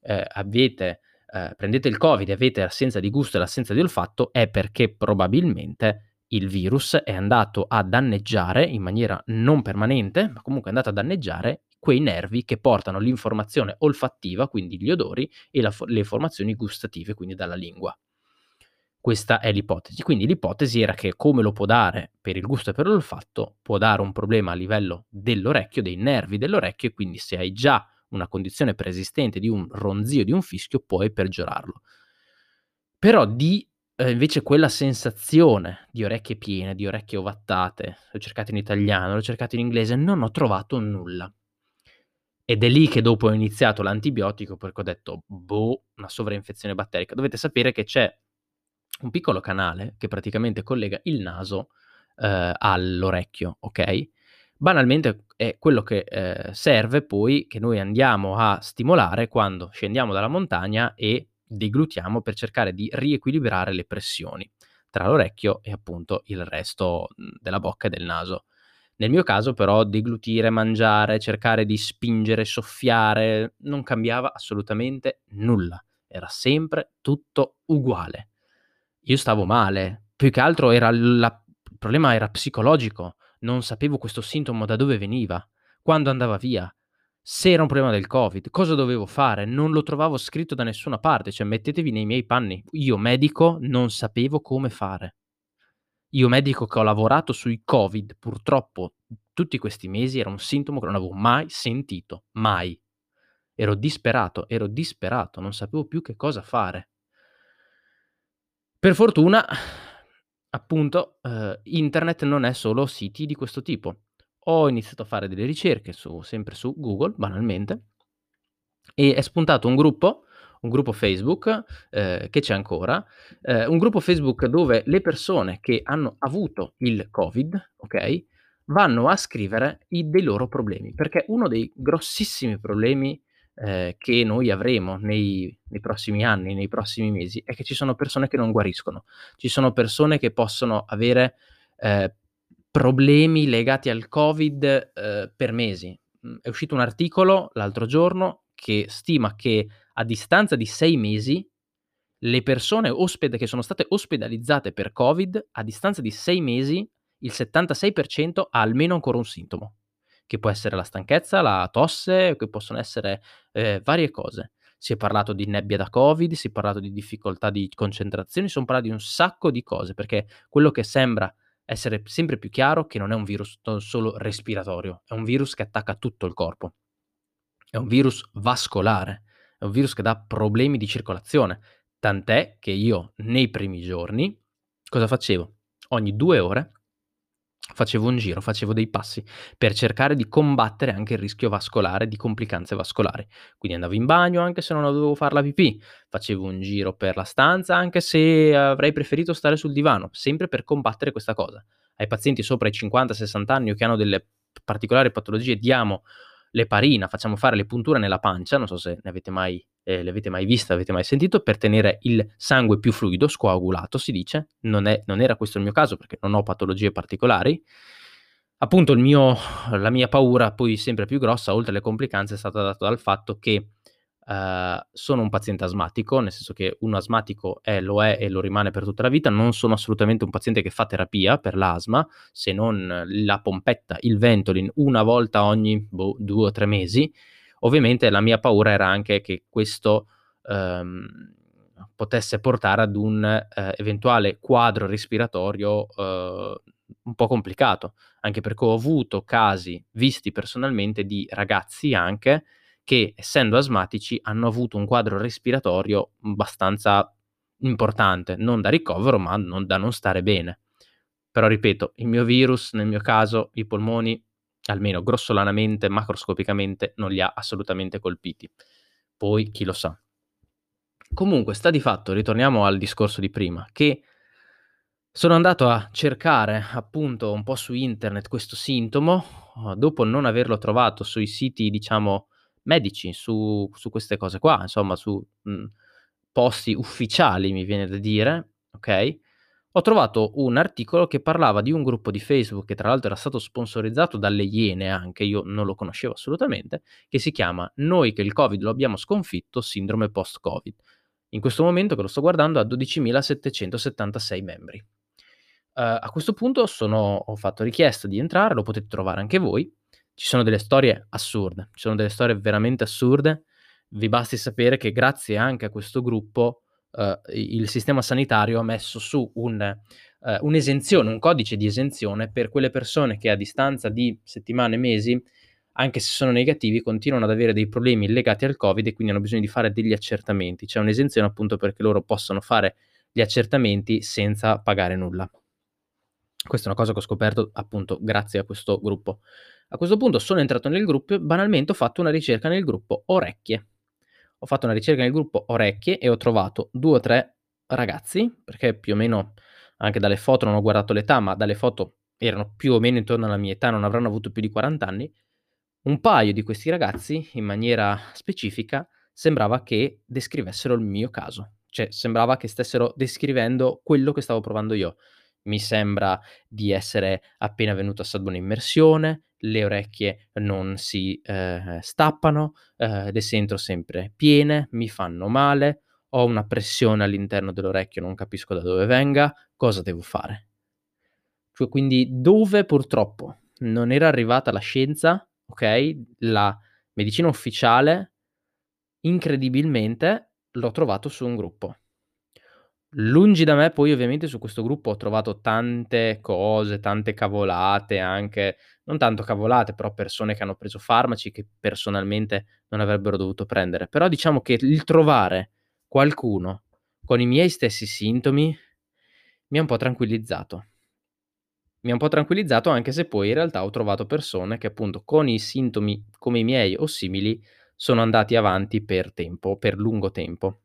eh, avete, eh, prendete il Covid e avete assenza di gusto e l'assenza di olfatto è perché probabilmente il virus è andato a danneggiare in maniera non permanente, ma comunque è andato a danneggiare quei nervi che portano l'informazione olfattiva, quindi gli odori, e la, le informazioni gustative, quindi dalla lingua. Questa è l'ipotesi. Quindi l'ipotesi era che come lo può dare per il gusto e per l'olfatto, può dare un problema a livello dell'orecchio, dei nervi dell'orecchio, e quindi se hai già una condizione preesistente di un ronzio, di un fischio, puoi peggiorarlo. Però di eh, invece quella sensazione di orecchie piene, di orecchie ovattate, l'ho cercato in italiano, l'ho cercato in inglese, non ho trovato nulla. Ed è lì che dopo ho iniziato l'antibiotico perché ho detto, boh, una sovrainfezione batterica. Dovete sapere che c'è un piccolo canale che praticamente collega il naso eh, all'orecchio, ok? Banalmente è quello che eh, serve poi che noi andiamo a stimolare quando scendiamo dalla montagna e deglutiamo per cercare di riequilibrare le pressioni tra l'orecchio e appunto il resto della bocca e del naso. Nel mio caso però deglutire, mangiare, cercare di spingere, soffiare, non cambiava assolutamente nulla. Era sempre tutto uguale. Io stavo male, più che altro la... il problema era psicologico, non sapevo questo sintomo da dove veniva, quando andava via, se era un problema del Covid, cosa dovevo fare? Non lo trovavo scritto da nessuna parte, cioè mettetevi nei miei panni. Io medico non sapevo come fare. Io medico che ho lavorato sui Covid, purtroppo tutti questi mesi era un sintomo che non avevo mai sentito, mai. Ero disperato, ero disperato, non sapevo più che cosa fare. Per fortuna, appunto, eh, internet non è solo siti di questo tipo. Ho iniziato a fare delle ricerche su, sempre su Google, banalmente, e è spuntato un gruppo, un gruppo Facebook eh, che c'è ancora, eh, un gruppo Facebook dove le persone che hanno avuto il Covid, ok, vanno a scrivere i, dei loro problemi, perché uno dei grossissimi problemi eh, che noi avremo nei, nei, prossimi anni, nei prossimi mesi, è che ci sono persone che non guariscono, ci sono persone che possono avere eh, problemi legati al Covid eh, per mesi. Mm, è uscito un articolo l'altro giorno che stima che a distanza di sei mesi le persone osped- che sono state ospedalizzate per Covid, a distanza di sei mesi, il 76% ha almeno ancora un sintomo che può essere la stanchezza, la tosse, che possono essere eh, varie cose. Si è parlato di nebbia da Covid, si è parlato di difficoltà di concentrazione, si sono parlato di un sacco di cose, perché quello che sembra essere sempre più chiaro che non è un virus solo respiratorio, è un virus che attacca tutto il corpo. È un virus vascolare, è un virus che dà problemi di circolazione, tant'è che io nei primi giorni cosa facevo? Ogni 2 ore facevo un giro, facevo dei passi per cercare di combattere anche il rischio vascolare di complicanze vascolari. Quindi andavo in bagno anche se non dovevo far la pipì, facevo un giro per la stanza anche se avrei preferito stare sul divano, sempre per combattere questa cosa. Ai pazienti sopra i 50-60 anni o che hanno delle particolari patologie diamo l'eparina, facciamo fare le punture nella pancia, non so se ne avete mai, eh, le avete mai viste, avete mai sentito, per tenere il sangue più fluido, scoagulato si dice, non, è, non era questo il mio caso perché non ho patologie particolari. Appunto mio, la mia paura poi sempre più grossa, oltre alle complicanze, è stata data dal fatto che Uh, sono un paziente asmatico, nel senso che un asmatico è, lo è e lo rimane per tutta la vita, non sono assolutamente un paziente che fa terapia per l'asma, se non la pompetta, il Ventolin, una volta ogni boh, due o tre mesi. Ovviamente la mia paura era anche che questo um, potesse portare ad un uh, eventuale quadro respiratorio uh, un po' complicato, anche perché ho avuto casi visti personalmente di ragazzi anche che essendo asmatici hanno avuto un quadro respiratorio abbastanza importante, non da ricovero, ma non da non stare bene. Però ripeto, il mio virus, nel mio caso, i polmoni, almeno grossolanamente, macroscopicamente, non li ha assolutamente colpiti. Poi chi lo sa. Comunque, sta di fatto, ritorniamo al discorso di prima, che sono andato a cercare appunto un po' su internet questo sintomo, dopo non averlo trovato sui siti, diciamo, medici su, su queste cose qua, insomma, su mh, mhmm, posti ufficiali, mi viene da dire, ok? Ho trovato un articolo che parlava di un gruppo di Facebook che tra l'altro era stato sponsorizzato dalle Iene anche, io non lo conoscevo assolutamente, che si chiama Noi che il Covid lo abbiamo sconfitto, sindrome post-Covid. In questo momento che lo sto guardando ha 12.776 membri. Uh, a questo punto sono, ho fatto richiesta di entrare, lo potete trovare anche voi, ci sono delle storie assurde, ci sono delle storie veramente assurde. Vi basti sapere che grazie anche a questo gruppo uh, il sistema sanitario ha messo su un, uh, un'esenzione, un codice di esenzione per quelle persone che a distanza di settimane, mesi, anche se sono negativi, continuano ad avere dei problemi legati al Covid e quindi hanno bisogno di fare degli accertamenti. C'è un'esenzione appunto perché loro possono fare gli accertamenti senza pagare nulla. Questa è una cosa che ho scoperto appunto grazie a questo gruppo. A questo punto sono entrato nel gruppo e banalmente ho fatto una ricerca nel gruppo orecchie. Ho fatto una ricerca nel gruppo orecchie e ho trovato due o tre ragazzi, perché più o meno anche dalle foto non ho guardato l'età, ma dalle foto erano più o meno intorno alla mia età, non avranno avuto più di 40 anni. Un paio di questi ragazzi, in maniera specifica, sembrava che descrivessero il mio caso, cioè sembrava che stessero descrivendo quello che stavo provando io. Mi sembra di essere appena venuto a stare un'immersione, le orecchie non si eh, stappano, eh, le sento sempre piene, mi fanno male, ho una pressione all'interno dell'orecchio, non capisco da dove venga, cosa devo fare? Cioè, quindi dove purtroppo non era arrivata la scienza, ok? La medicina ufficiale, incredibilmente l'ho trovato su un gruppo. Lungi da me, poi ovviamente su questo gruppo ho trovato tante cose, tante cavolate anche, non tanto cavolate, però persone che hanno preso farmaci che personalmente non avrebbero dovuto prendere. Però diciamo che il trovare qualcuno con i miei stessi sintomi mi ha un po' tranquillizzato. Mi ha un po' tranquillizzato anche se poi in realtà ho trovato persone che appunto con i sintomi come i miei o simili sono andati avanti per tempo, per lungo tempo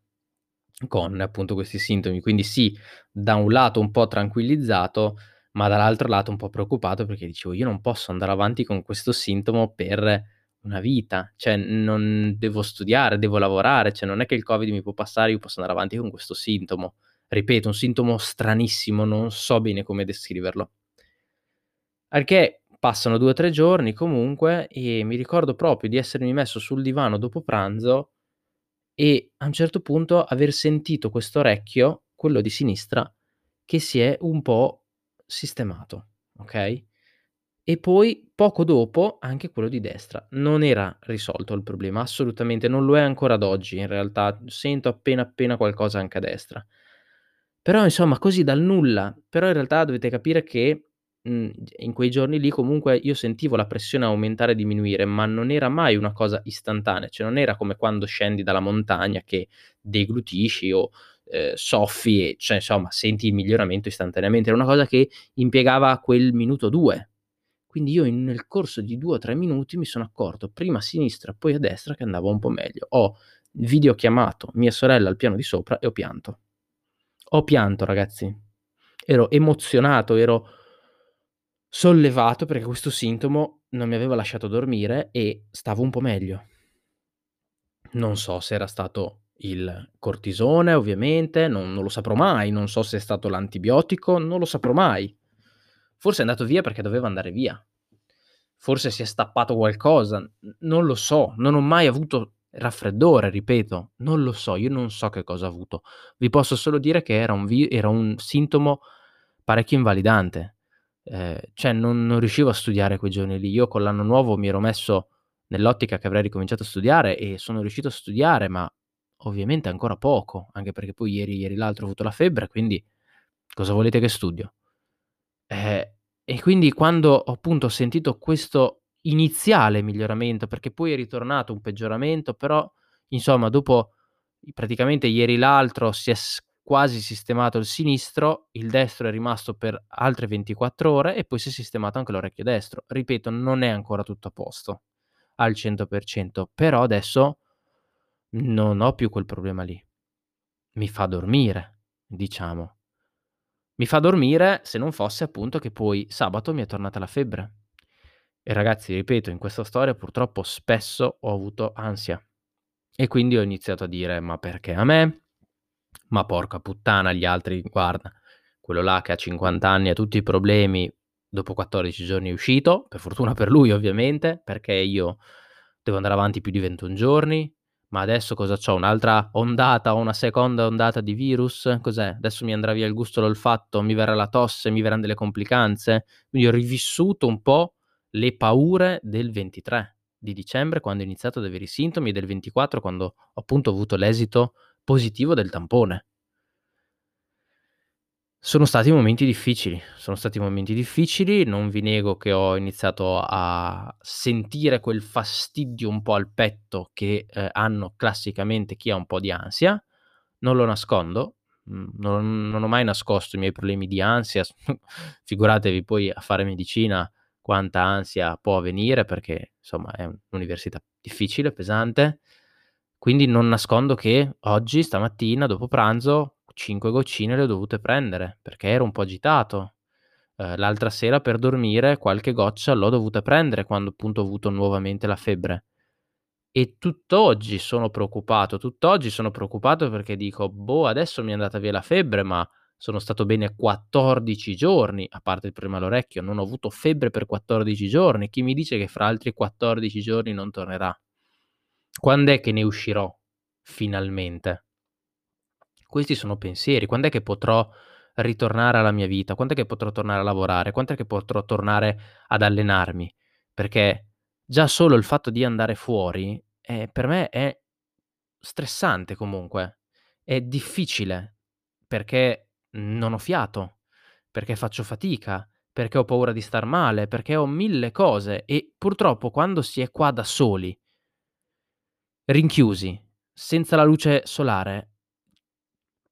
con appunto questi sintomi. Quindi sì, da un lato un po' tranquillizzato, ma dall'altro lato un po' preoccupato perché dicevo io non posso andare avanti con questo sintomo per una vita, cioè non devo studiare, devo lavorare, cioè non è che il Covid mi può passare, io posso andare avanti con questo sintomo. Ripeto, un sintomo stranissimo, non so bene come descriverlo. Perché passano due o tre giorni comunque e mi ricordo proprio di essermi messo sul divano dopo pranzo e a un certo punto aver sentito questo orecchio, quello di sinistra, che si è un po' sistemato, ok? E poi poco dopo anche quello di destra. Non era risolto il problema, assolutamente, non lo è ancora ad oggi, in realtà sento appena appena qualcosa anche a destra. Però insomma, così dal nulla, però in realtà dovete capire che mhmm, in quei giorni lì comunque io sentivo la pressione aumentare e diminuire, ma non era mai una cosa istantanea, cioè non era come quando scendi dalla montagna che deglutisci o ehm, soffi e cioè insomma senti il miglioramento istantaneamente. Era una cosa che impiegava quel minuto 2. Quindi io in nel corso di 2 o 3 minuti mi sono accorto, prima a sinistra poi a destra, che andava un po' meglio. Ho videochiamato mia sorella al piano di sopra e ho pianto. Ho pianto ragazzi. Ero emozionato, ero sollevato perché questo sintomo non mi aveva lasciato dormire e stavo un po' meglio. Non so se era stato il cortisone ovviamente, non non lo saprò mai, non so se è stato l'antibiotico, non lo saprò mai. Forse è andato via perché doveva andare via. Forse si è stappato qualcosa, non lo so, non ho mai avuto raffreddore, ripeto, non lo so, io non so che cosa ho avuto. Vi posso solo dire che era un vi era un sintomo parecchio invalidante. Ehm, cioè non non riuscivo a studiare quei giorni lì. Io con l'anno nuovo mi ero messo nell'ottica che avrei ricominciato a studiare e sono riuscito a studiare, ma ovviamente ancora poco, anche perché poi ieri ieri l'altro ho avuto la febbre, quindi cosa volete che studio? Eh, e quindi quando ho appunto sentito questo iniziale miglioramento, perché poi è ritornato un peggioramento, però insomma dopo praticamente ieri l'altro si è quasi sistemato il sinistro, il destro è rimasto per altre 24 ore e poi si è sistemato anche l'orecchio destro. Ripeto, non è ancora tutto a posto al 100%, però adesso non ho più quel problema lì. Mi fa dormire, diciamo. Mi fa dormire se non fosse appunto che poi sabato mi è tornata la febbre. E ragazzi, ripeto, in questa storia purtroppo spesso ho avuto ansia. E quindi ho iniziato a dire: "Ma perché a me? Ma porca puttana, gli altri guarda, quello là che ha 50 anni ha tutti i problemi, dopo 14 giorni è uscito, per fortuna per lui ovviamente, perché io devo andare avanti più di 21 giorni, ma adesso cosa c'ho? Un'altra ondata o una seconda ondata di virus? Cos'è? Adesso mi andrà via il gusto, l'olfatto, mi verrà la tosse, mi verran delle complicanze?" Quindi ho rivissuto un po' le paure del 23 di dicembre, quando ho iniziato ad avere i sintomi, e del 24 quando appunto ho avuto l'esito positivo del tampone. Sono stati momenti difficili, sono stati momenti difficili, non vi nego che ho iniziato a sentire quel fastidio un po' al petto che, ehm, hanno classicamente chi ha un po' di ansia. Non lo nascondo, mhmm, non non ho mai nascosto i miei problemi di ansia, figuratevi poi a fare medicina quanta ansia può venire perché insomma è un'università difficile, pesante. Quindi non nascondo che oggi, stamattina, dopo pranzo, 5 goccine le ho dovute prendere, perché ero un po' agitato. Ehm, l'altra sera per dormire qualche goccia l'ho dovuta prendere quando appunto ho avuto nuovamente la febbre. E tutt'oggi sono preoccupato, tutt'oggi sono preoccupato perché dico: "Boh, adesso mi è andata via la febbre, ma sono stato bene 14 giorni, a parte il problema all'orecchio, non ho avuto febbre per 14 giorni. Chi mi dice che fra altri 14 giorni non tornerà? Quand'è che ne uscirò finalmente?" Questi sono pensieri. Quand'è che potrò ritornare alla mia vita? Quand'è che potrò tornare a lavorare? Quand'è che potrò tornare ad allenarmi? Perché già solo il fatto di andare fuori, ehm, per me è stressante comunque. È difficile, perché non ho fiato, perché faccio fatica, perché ho paura di star male, perché ho 1000 cose e purtroppo quando si è qua da soli rinchiusi, senza la luce solare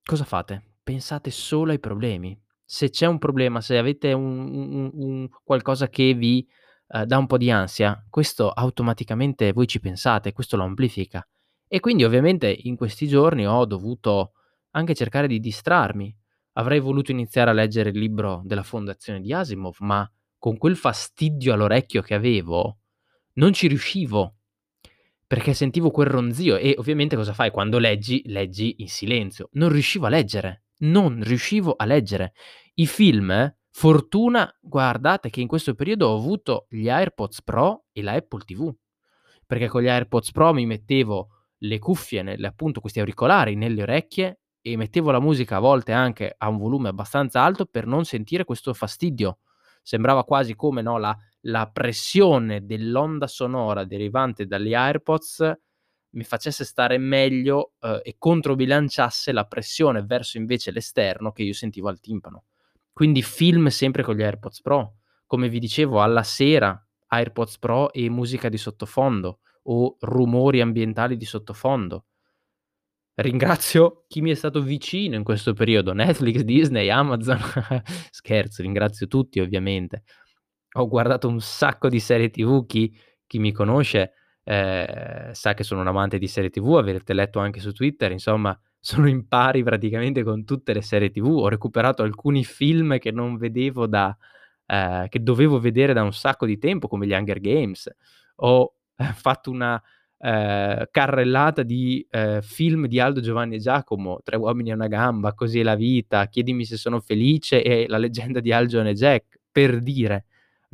Cosa fate? Pensate solo ai problemi. Se c'è un problema, se avete un un un qualcosa che vi, ehm, dà un po' di ansia, questo automaticamente voi ci pensate, questo lo amplifica. E quindi ovviamente in questi giorni ho dovuto anche cercare di distrarmi. Avrei voluto iniziare a leggere il libro della Fondazione di Asimov, ma con quel fastidio all'orecchio che avevo non ci riuscivo. Perché sentivo quel ronzio e ovviamente cosa fai quando leggi, leggi in silenzio. Non riuscivo a leggere, non riuscivo a leggere. I film, fortuna guardate che in questo periodo ho avuto gli AirPods Pro e la Apple TV, perché con gli AirPods Pro mi mettevo le cuffie nelle appunto questi auricolari nelle orecchie e mettevo la musica a volte anche a un volume abbastanza alto per non sentire questo fastidio. Sembrava quasi come, no, la la pressione dell'onda sonora derivante dagli AirPods mi facesse stare meglio, uhm, e controbilanciasse la pressione verso invece l'esterno che io sentivo al timpano. Quindi film sempre con gli AirPods Pro. Come vi dicevo alla sera AirPods Pro e musica di sottofondo o rumori ambientali di sottofondo. Ringrazio chi mi è stato vicino in questo periodo, Netflix, Disney, Amazon. Scherzo, ringrazio tutti ovviamente. Ho guardato un sacco di serie TV, chi chi mi conosce, ehm, sa che sono un amante di serie TV, avrete letto anche su Twitter, insomma sono in pari praticamente con tutte le serie TV. Ho recuperato alcuni film che non vedevo da ehm, che dovevo vedere da un sacco di tempo, come gli Hunger Games. Ho fatto una, ehm, carrellata di, ehm, film di Aldo, Giovanni e Giacomo, Tre uomini e una gamba, Così è la vita, Chiedimi se sono felice e La leggenda di Al, e Jack, per dire.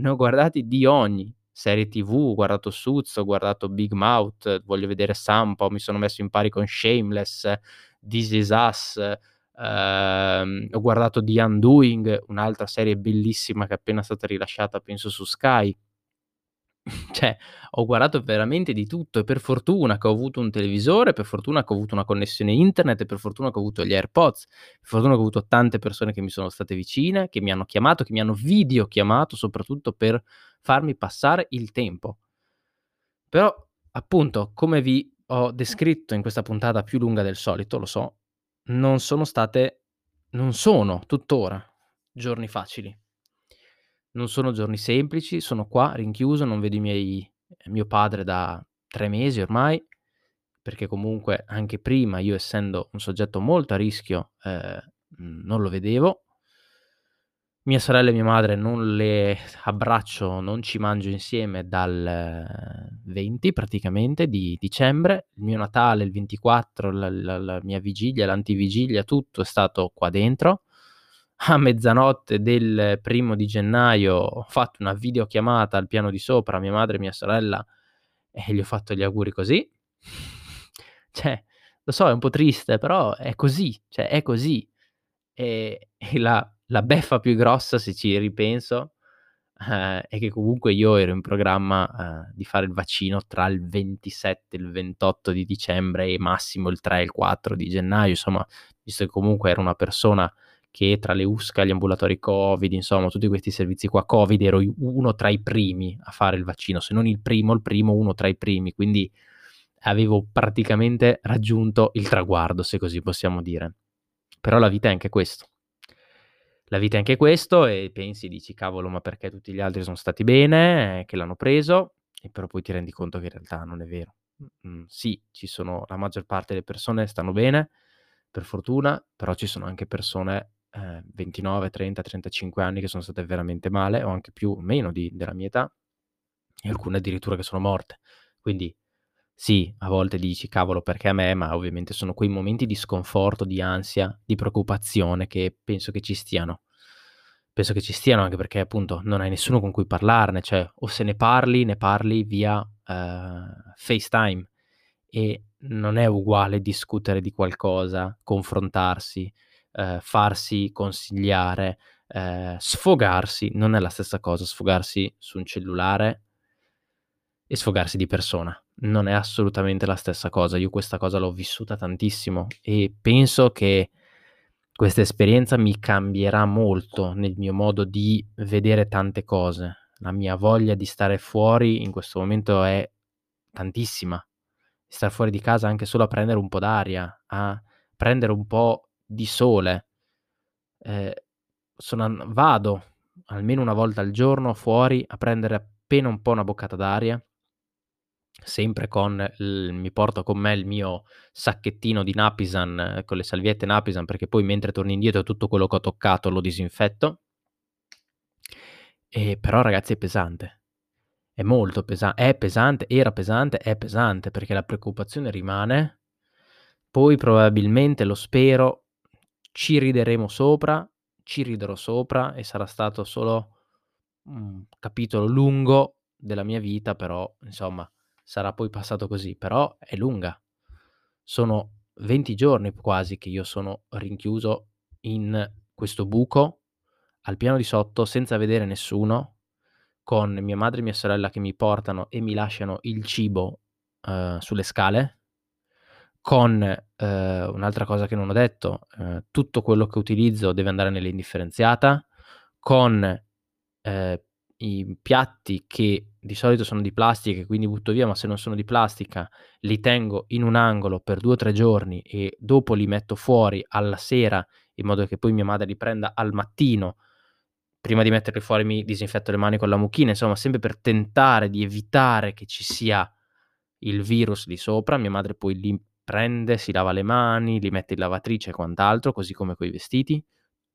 Ne ho guardati di ogni. Serie TV, ho guardato Suits, ho guardato Big Mouth, voglio vedere Sampa, mi sono messo in pari con Shameless, This Is Us, ehm, ho guardato The Undoing, un'altra serie bellissima che è appena stata rilasciata penso su Sky. Cioè, ho guardato veramente di tutto e per fortuna che ho avuto un televisore, per fortuna che ho avuto una connessione internet e per fortuna che ho avuto gli AirPods, per fortuna che ho avuto tante persone che mi sono state vicine, che mi hanno chiamato, che mi hanno videochiamato soprattutto per farmi passare il tempo. Però, appunto, come vi ho descritto in questa puntata più lunga del solito, lo so, non sono state non sono tuttora giorni facili. Non sono giorni semplici, sono qua rinchiuso, non vedo i miei mio padre da 3 mesi ormai, perché comunque anche prima io essendo un soggetto molto a rischio, ehm, mhmm, non lo vedevo. Mia sorella e mia madre non le abbraccio, non ci mangio insieme dal 20 praticamente di dicembre. Il mio Natale, il 24, la la la mia vigilia, l'antivigilia, tutto è stato qua dentro. A mezzanotte del primo di gennaio ho fatto una videochiamata al piano di sopra a mia madre e mia sorella e gli ho fatto gli auguri così. Cioè, lo so, è un po' triste, però è così, cioè è così. E e la la beffa più grossa, se ci ripenso, ehm, è che comunque io ero in programma, ehm, di fare il vaccino tra il 27 e il 28 di dicembre e massimo il 3 e il 4 di gennaio, insomma, visto che comunque ero una persona che tra le USCA, gli ambulatori Covid, insomma tutti questi servizi qua Covid, ero uno tra i primi a fare il vaccino, se non il primo, il primo, uno tra i primi, quindi avevo praticamente raggiunto il traguardo, se così possiamo dire. Però la vita è anche questo. La vita è anche questo e pensi, dici: "Cavolo, ma perché tutti gli altri son stati bene, che l'hanno preso", e però poi ti rendi conto che in realtà non è vero. Mhmm, sì, ci sono la maggior parte delle persone stanno bene, per fortuna, però ci sono anche persone, ehm, 29, 30, 35 anni che sono state veramente male o anche più o meno di della mia età e alcune addirittura che sono morte. Quindi sì, a volte dici: "Cavolo, perché a me?" Ma ovviamente sono quei momenti di sconforto, di ansia, di preoccupazione che penso che ci stiano. Penso che ci stiano anche perché appunto non hai nessuno con cui parlarne, cioè o se ne parli, ne parli via, ehm, FaceTime e non è uguale discutere di qualcosa, confrontarsi, ehm, farsi consigliare, ehm, sfogarsi, non è la stessa cosa sfogarsi su un cellulare e sfogarsi di persona. Non è assolutamente la stessa cosa. Io questa cosa l'ho vissuta tantissimo e penso che questa esperienza mi cambierà molto nel mio modo di vedere tante cose. La mia voglia di stare fuori in questo momento è tantissima. Di star fuori di casa anche solo a prendere un po' d'aria, a prendere un po' di sole. Ehm, sono vado almeno una volta al giorno fuori a prendere appena un po' una boccata d'aria sempre con il mi porto con me il mio sacchettino di Napisan con le salviette Napisan, perché poi mentre torno indietro tutto quello che ho toccato lo disinfetto. E però ragazzi è pesante. È molto pesa è pesante, era pesante, è pesante, perché la preoccupazione rimane. Poi probabilmente, lo spero, ci rideremo sopra, ci riderò sopra e sarà stato solo un capitolo lungo della mia vita, però insomma sarà poi passato così, però è lunga. Sono 20 giorni quasi che io sono rinchiuso in questo buco, al piano di sotto, senza vedere nessuno, con mia madre e mia sorella che mi portano e mi lasciano il cibo, uhm, sulle scale con, uhm, un'altra cosa che non ho detto, uhm, tutto quello che utilizzo deve andare nell'indifferenziata, con, ehm, i piatti che di solito sono di plastica e quindi butto via, ma se non sono di plastica li tengo in un angolo per 2 o 3 giorni e dopo li metto fuori alla sera, in modo che poi mia madre li prenda al mattino. Prima di metterli fuori mi disinfetto le mani con la mucchina, insomma sempre per tentare di evitare che ci sia il virus lì sopra. Mia madre poi li prende, si lava le mani, li mette in lavatrice e quant'altro, così come coi vestiti.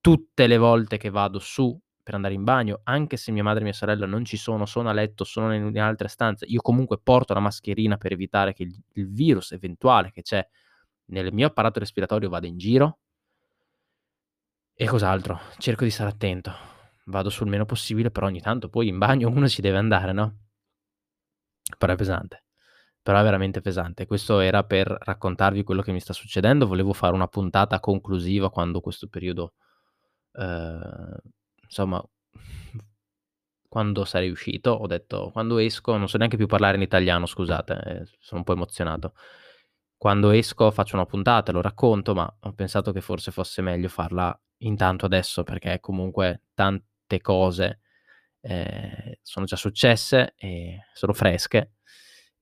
Tutte le volte che vado su per andare in bagno, anche se mia madre e mia sorella non ci sono, sono a letto, sono in, altre stanze, io comunque porto la mascherina per evitare che il, il virus eventuale che c'è nel mio apparato respiratorio vada in giro. E cos'altro? Cerco di stare attento. Vado sul meno possibile, però ogni tanto poi in bagno uno ci deve andare, no? Però è pesante. Però è veramente pesante. Questo era per raccontarvi quello che mi sta succedendo. Volevo fare una puntata conclusiva quando questo periodo eh, insomma, quando sarei uscito, ho detto, quando esco, non so neanche più parlare in italiano, scusate, eh, sono un po' emozionato. Quando esco faccio una puntata, lo racconto, ma ho pensato che forse fosse meglio farla intanto adesso, perché comunque tante cose eh, sono già successe e sono fresche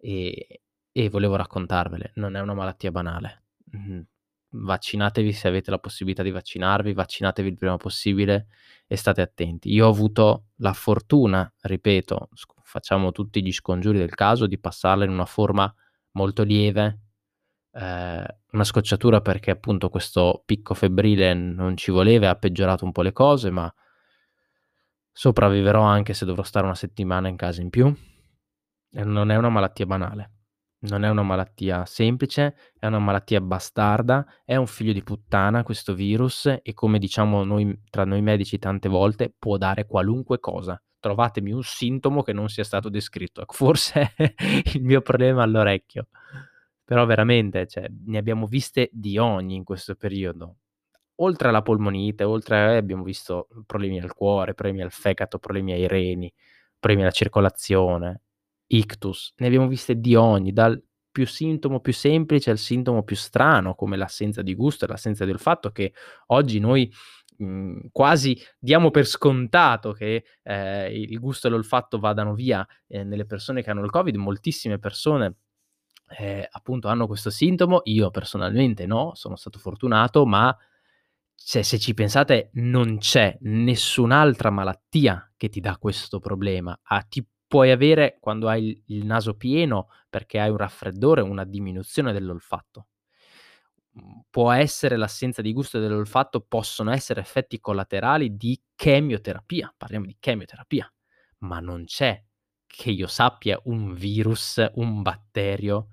e, e volevo raccontarvele. Non è una malattia banale. Vaccinatevi se avete la possibilità di vaccinarvi, vaccinatevi il prima possibile e state attenti. Io ho avuto la fortuna, ripeto, facciamo tutti gli scongiuri del caso, di passarla in una forma molto lieve, eh, una scocciatura perché appunto questo picco febbrile non ci voleva e ha peggiorato un po' le cose, ma sopravviverò anche se dovrò stare una settimana in casa in più. E non è una malattia banale non è una malattia semplice, è una malattia bastarda, è un figlio di puttana questo virus e come diciamo noi, tra noi medici tante volte può dare qualunque cosa. Trovatemi un sintomo che non sia stato descritto. Ecco, forse è il mio problema all'orecchio. Però veramente, cioè, ne abbiamo viste di ogni in questo periodo. Oltre alla polmonite, oltre a, abbiamo visto problemi al cuore, problemi al fegato, problemi ai reni, problemi alla circolazione, ictus, ne abbiamo viste di ogni, dal più sintomo più semplice al sintomo più strano, come l'assenza di gusto e l'assenza di olfatto, che oggi noi mh, mhmm, quasi diamo per scontato che eh, il gusto e l'olfatto vadano via eh, nelle persone che hanno il Covid. Moltissime persone eh, appunto hanno questo sintomo, io personalmente no, sono stato fortunato, ma cioè, se ci pensate non c'è nessun'altra malattia che ti dà questo problema. Ah, ti puoi avere quando hai il, naso pieno perché hai un raffreddore, una diminuzione dell'olfatto. Mhmm, può essere l'assenza di gusto dell'olfatto, possono essere effetti collaterali di chemioterapia, parliamo di chemioterapia, ma non c'è che io sappia un virus, un batterio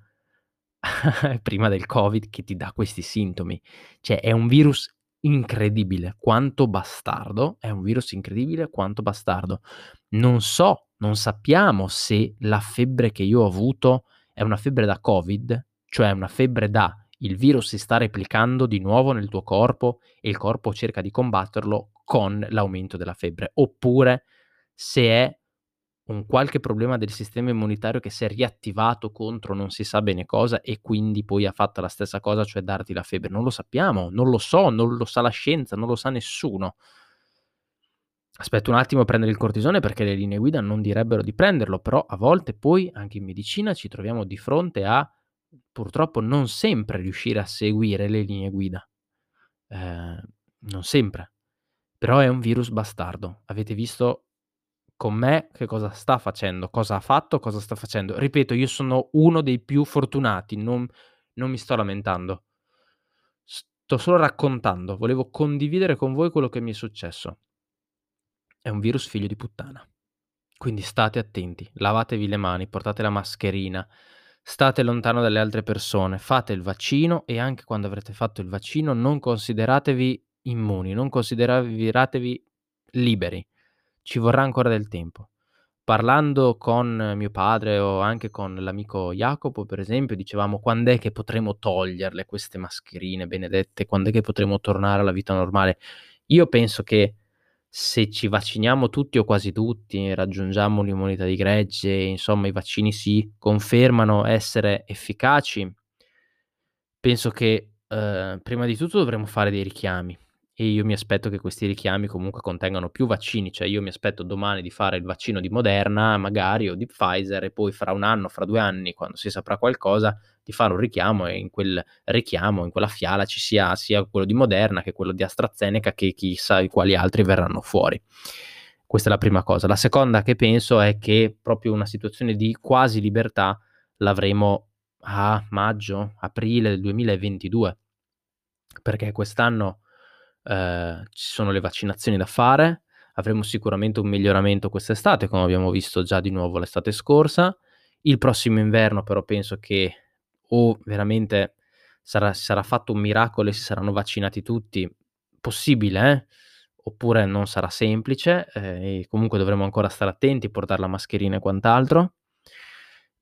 prima del Covid che ti dà questi sintomi. Cioè è un virus incredibile quanto bastardo, è un virus incredibile quanto bastardo. Non so non sappiamo se la febbre che io ho avuto è una febbre da Covid, cioè una febbre da il virus si sta replicando di nuovo nel tuo corpo e il corpo cerca di combatterlo con l'aumento della febbre, oppure se è un qualche problema del sistema immunitario che si è riattivato contro non si sa bene cosa e quindi poi ha fatto la stessa cosa, cioè darti la febbre. Non lo sappiamo, non lo so, non lo sa la scienza, non lo sa nessuno. Aspetto un attimo a prendere il cortisone perché le linee guida non direbbero di prenderlo, però a volte poi anche in medicina ci troviamo di fronte a purtroppo non sempre riuscire a seguire le linee guida. Eh, non sempre. Però è un virus bastardo. Avete visto con me che cosa sta facendo, cosa ha fatto, cosa sta facendo. Ripeto, io sono uno dei più fortunati, non, non mi sto lamentando. Sto solo raccontando, volevo condividere con voi quello che mi è successo. È un virus figlio di puttana. Quindi state attenti, lavatevi le mani, portate la mascherina, state lontano dalle altre persone, fate il vaccino e anche quando avrete fatto il vaccino non consideratevi immuni, non consideratevi liberi. Ci vorrà ancora del tempo. Parlando con mio padre o anche con l'amico Jacopo, per esempio, dicevamo quando è che potremo toglierle queste mascherine benedette, quando è che potremo tornare alla vita normale. Io penso che se ci vacciniamo tutti o quasi tutti, raggiungiamo un'immunità di gregge, insomma i vaccini si confermano essere efficaci, penso che eh, prima di tutto dovremmo fare dei richiami e io mi aspetto che questi richiami comunque contengano più vaccini, cioè io mi aspetto domani di fare il vaccino di Moderna magari o di Pfizer e poi fra un anno, fra due anni, quando si saprà qualcosa, di fare un richiamo e in quel richiamo, in quella fiala ci sia sia quello di Moderna che quello di AstraZeneca che chissà quali altri verranno fuori. Questa è la prima cosa. La seconda che penso è che proprio una situazione di quasi libertà l'avremo a maggio, aprile del 2022, perché quest'anno eh, ci sono le vaccinazioni da fare, avremo sicuramente un miglioramento quest'estate, come abbiamo visto già di nuovo l'estate scorsa. Il prossimo inverno però penso che o veramente sarà, sarà fatto un miracolo e si saranno vaccinati tutti, possibile, eh? oppure non sarà semplice, eh, e comunque dovremo ancora stare attenti, portare la mascherina e quant'altro.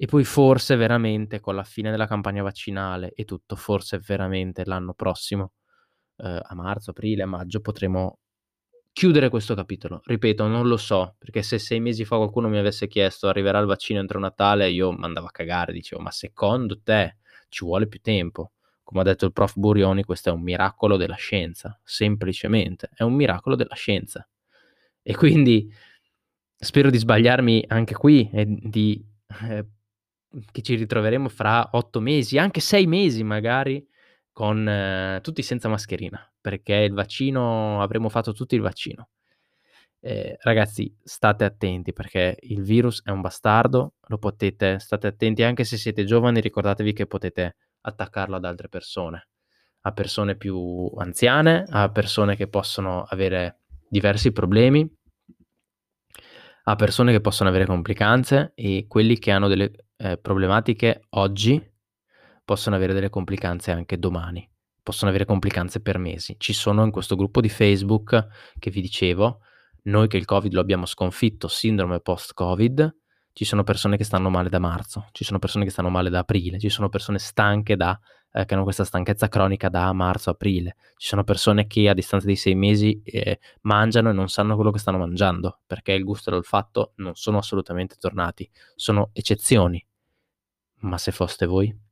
E poi forse veramente con la fine della campagna vaccinale e tutto, forse veramente l'anno prossimo, eh, a marzo, aprile, maggio, potremo chiudere questo capitolo. Ripeto, non lo so, perché se sei mesi fa qualcuno mi avesse chiesto arriverà il vaccino entro Natale, io mandavo a cagare, dicevo, ma secondo te ci vuole più tempo? Come ha detto il prof Burioni, questo è un miracolo della scienza, semplicemente, è un miracolo della scienza. E quindi spero di sbagliarmi anche qui e di eh, che ci ritroveremo fra otto mesi, anche sei mesi magari, con eh, tutti senza mascherina, perché il vaccino, avremo fatto tutti il vaccino. Eh, ragazzi, state attenti perché il virus è un bastardo, lo potete, state attenti anche se siete giovani, ricordatevi che potete attaccarlo ad altre persone, a persone più anziane, a persone che possono avere diversi problemi, a persone che possono avere complicanze e quelli che hanno delle eh, problematiche oggi possono avere delle complicanze anche domani, possono avere complicanze per mesi. Ci sono in questo gruppo di Facebook che vi dicevo, noi che il Covid lo abbiamo sconfitto, sindrome post-Covid, ci sono persone che stanno male da marzo, ci sono persone che stanno male da aprile, ci sono persone stanche da eh, che hanno questa stanchezza cronica da marzo-aprile. Ci sono persone che a distanza di sei mesi eh, mangiano e non sanno quello che stanno mangiando, perché il gusto e l'olfatto non sono assolutamente tornati, sono eccezioni. Ma se foste voi?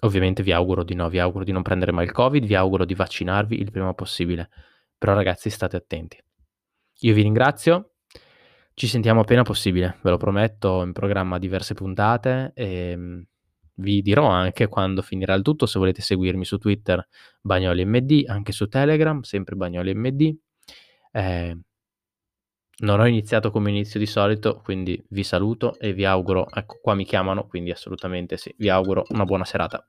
Ovviamente vi auguro di no, vi auguro di non prendere mai il Covid, vi auguro di vaccinarvi il prima possibile. Però ragazzi state attenti. Io vi ringrazio, ci sentiamo appena possibile, ve lo prometto, in programma diverse puntate e ehm, vi dirò anche quando finirà il tutto, se volete seguirmi su Twitter BagnoliMD, anche su Telegram, sempre BagnoliMD. Eh, non ho iniziato come inizio di solito, quindi vi saluto e vi auguro, ecco qua mi chiamano, quindi assolutamente sì, vi auguro una buona serata.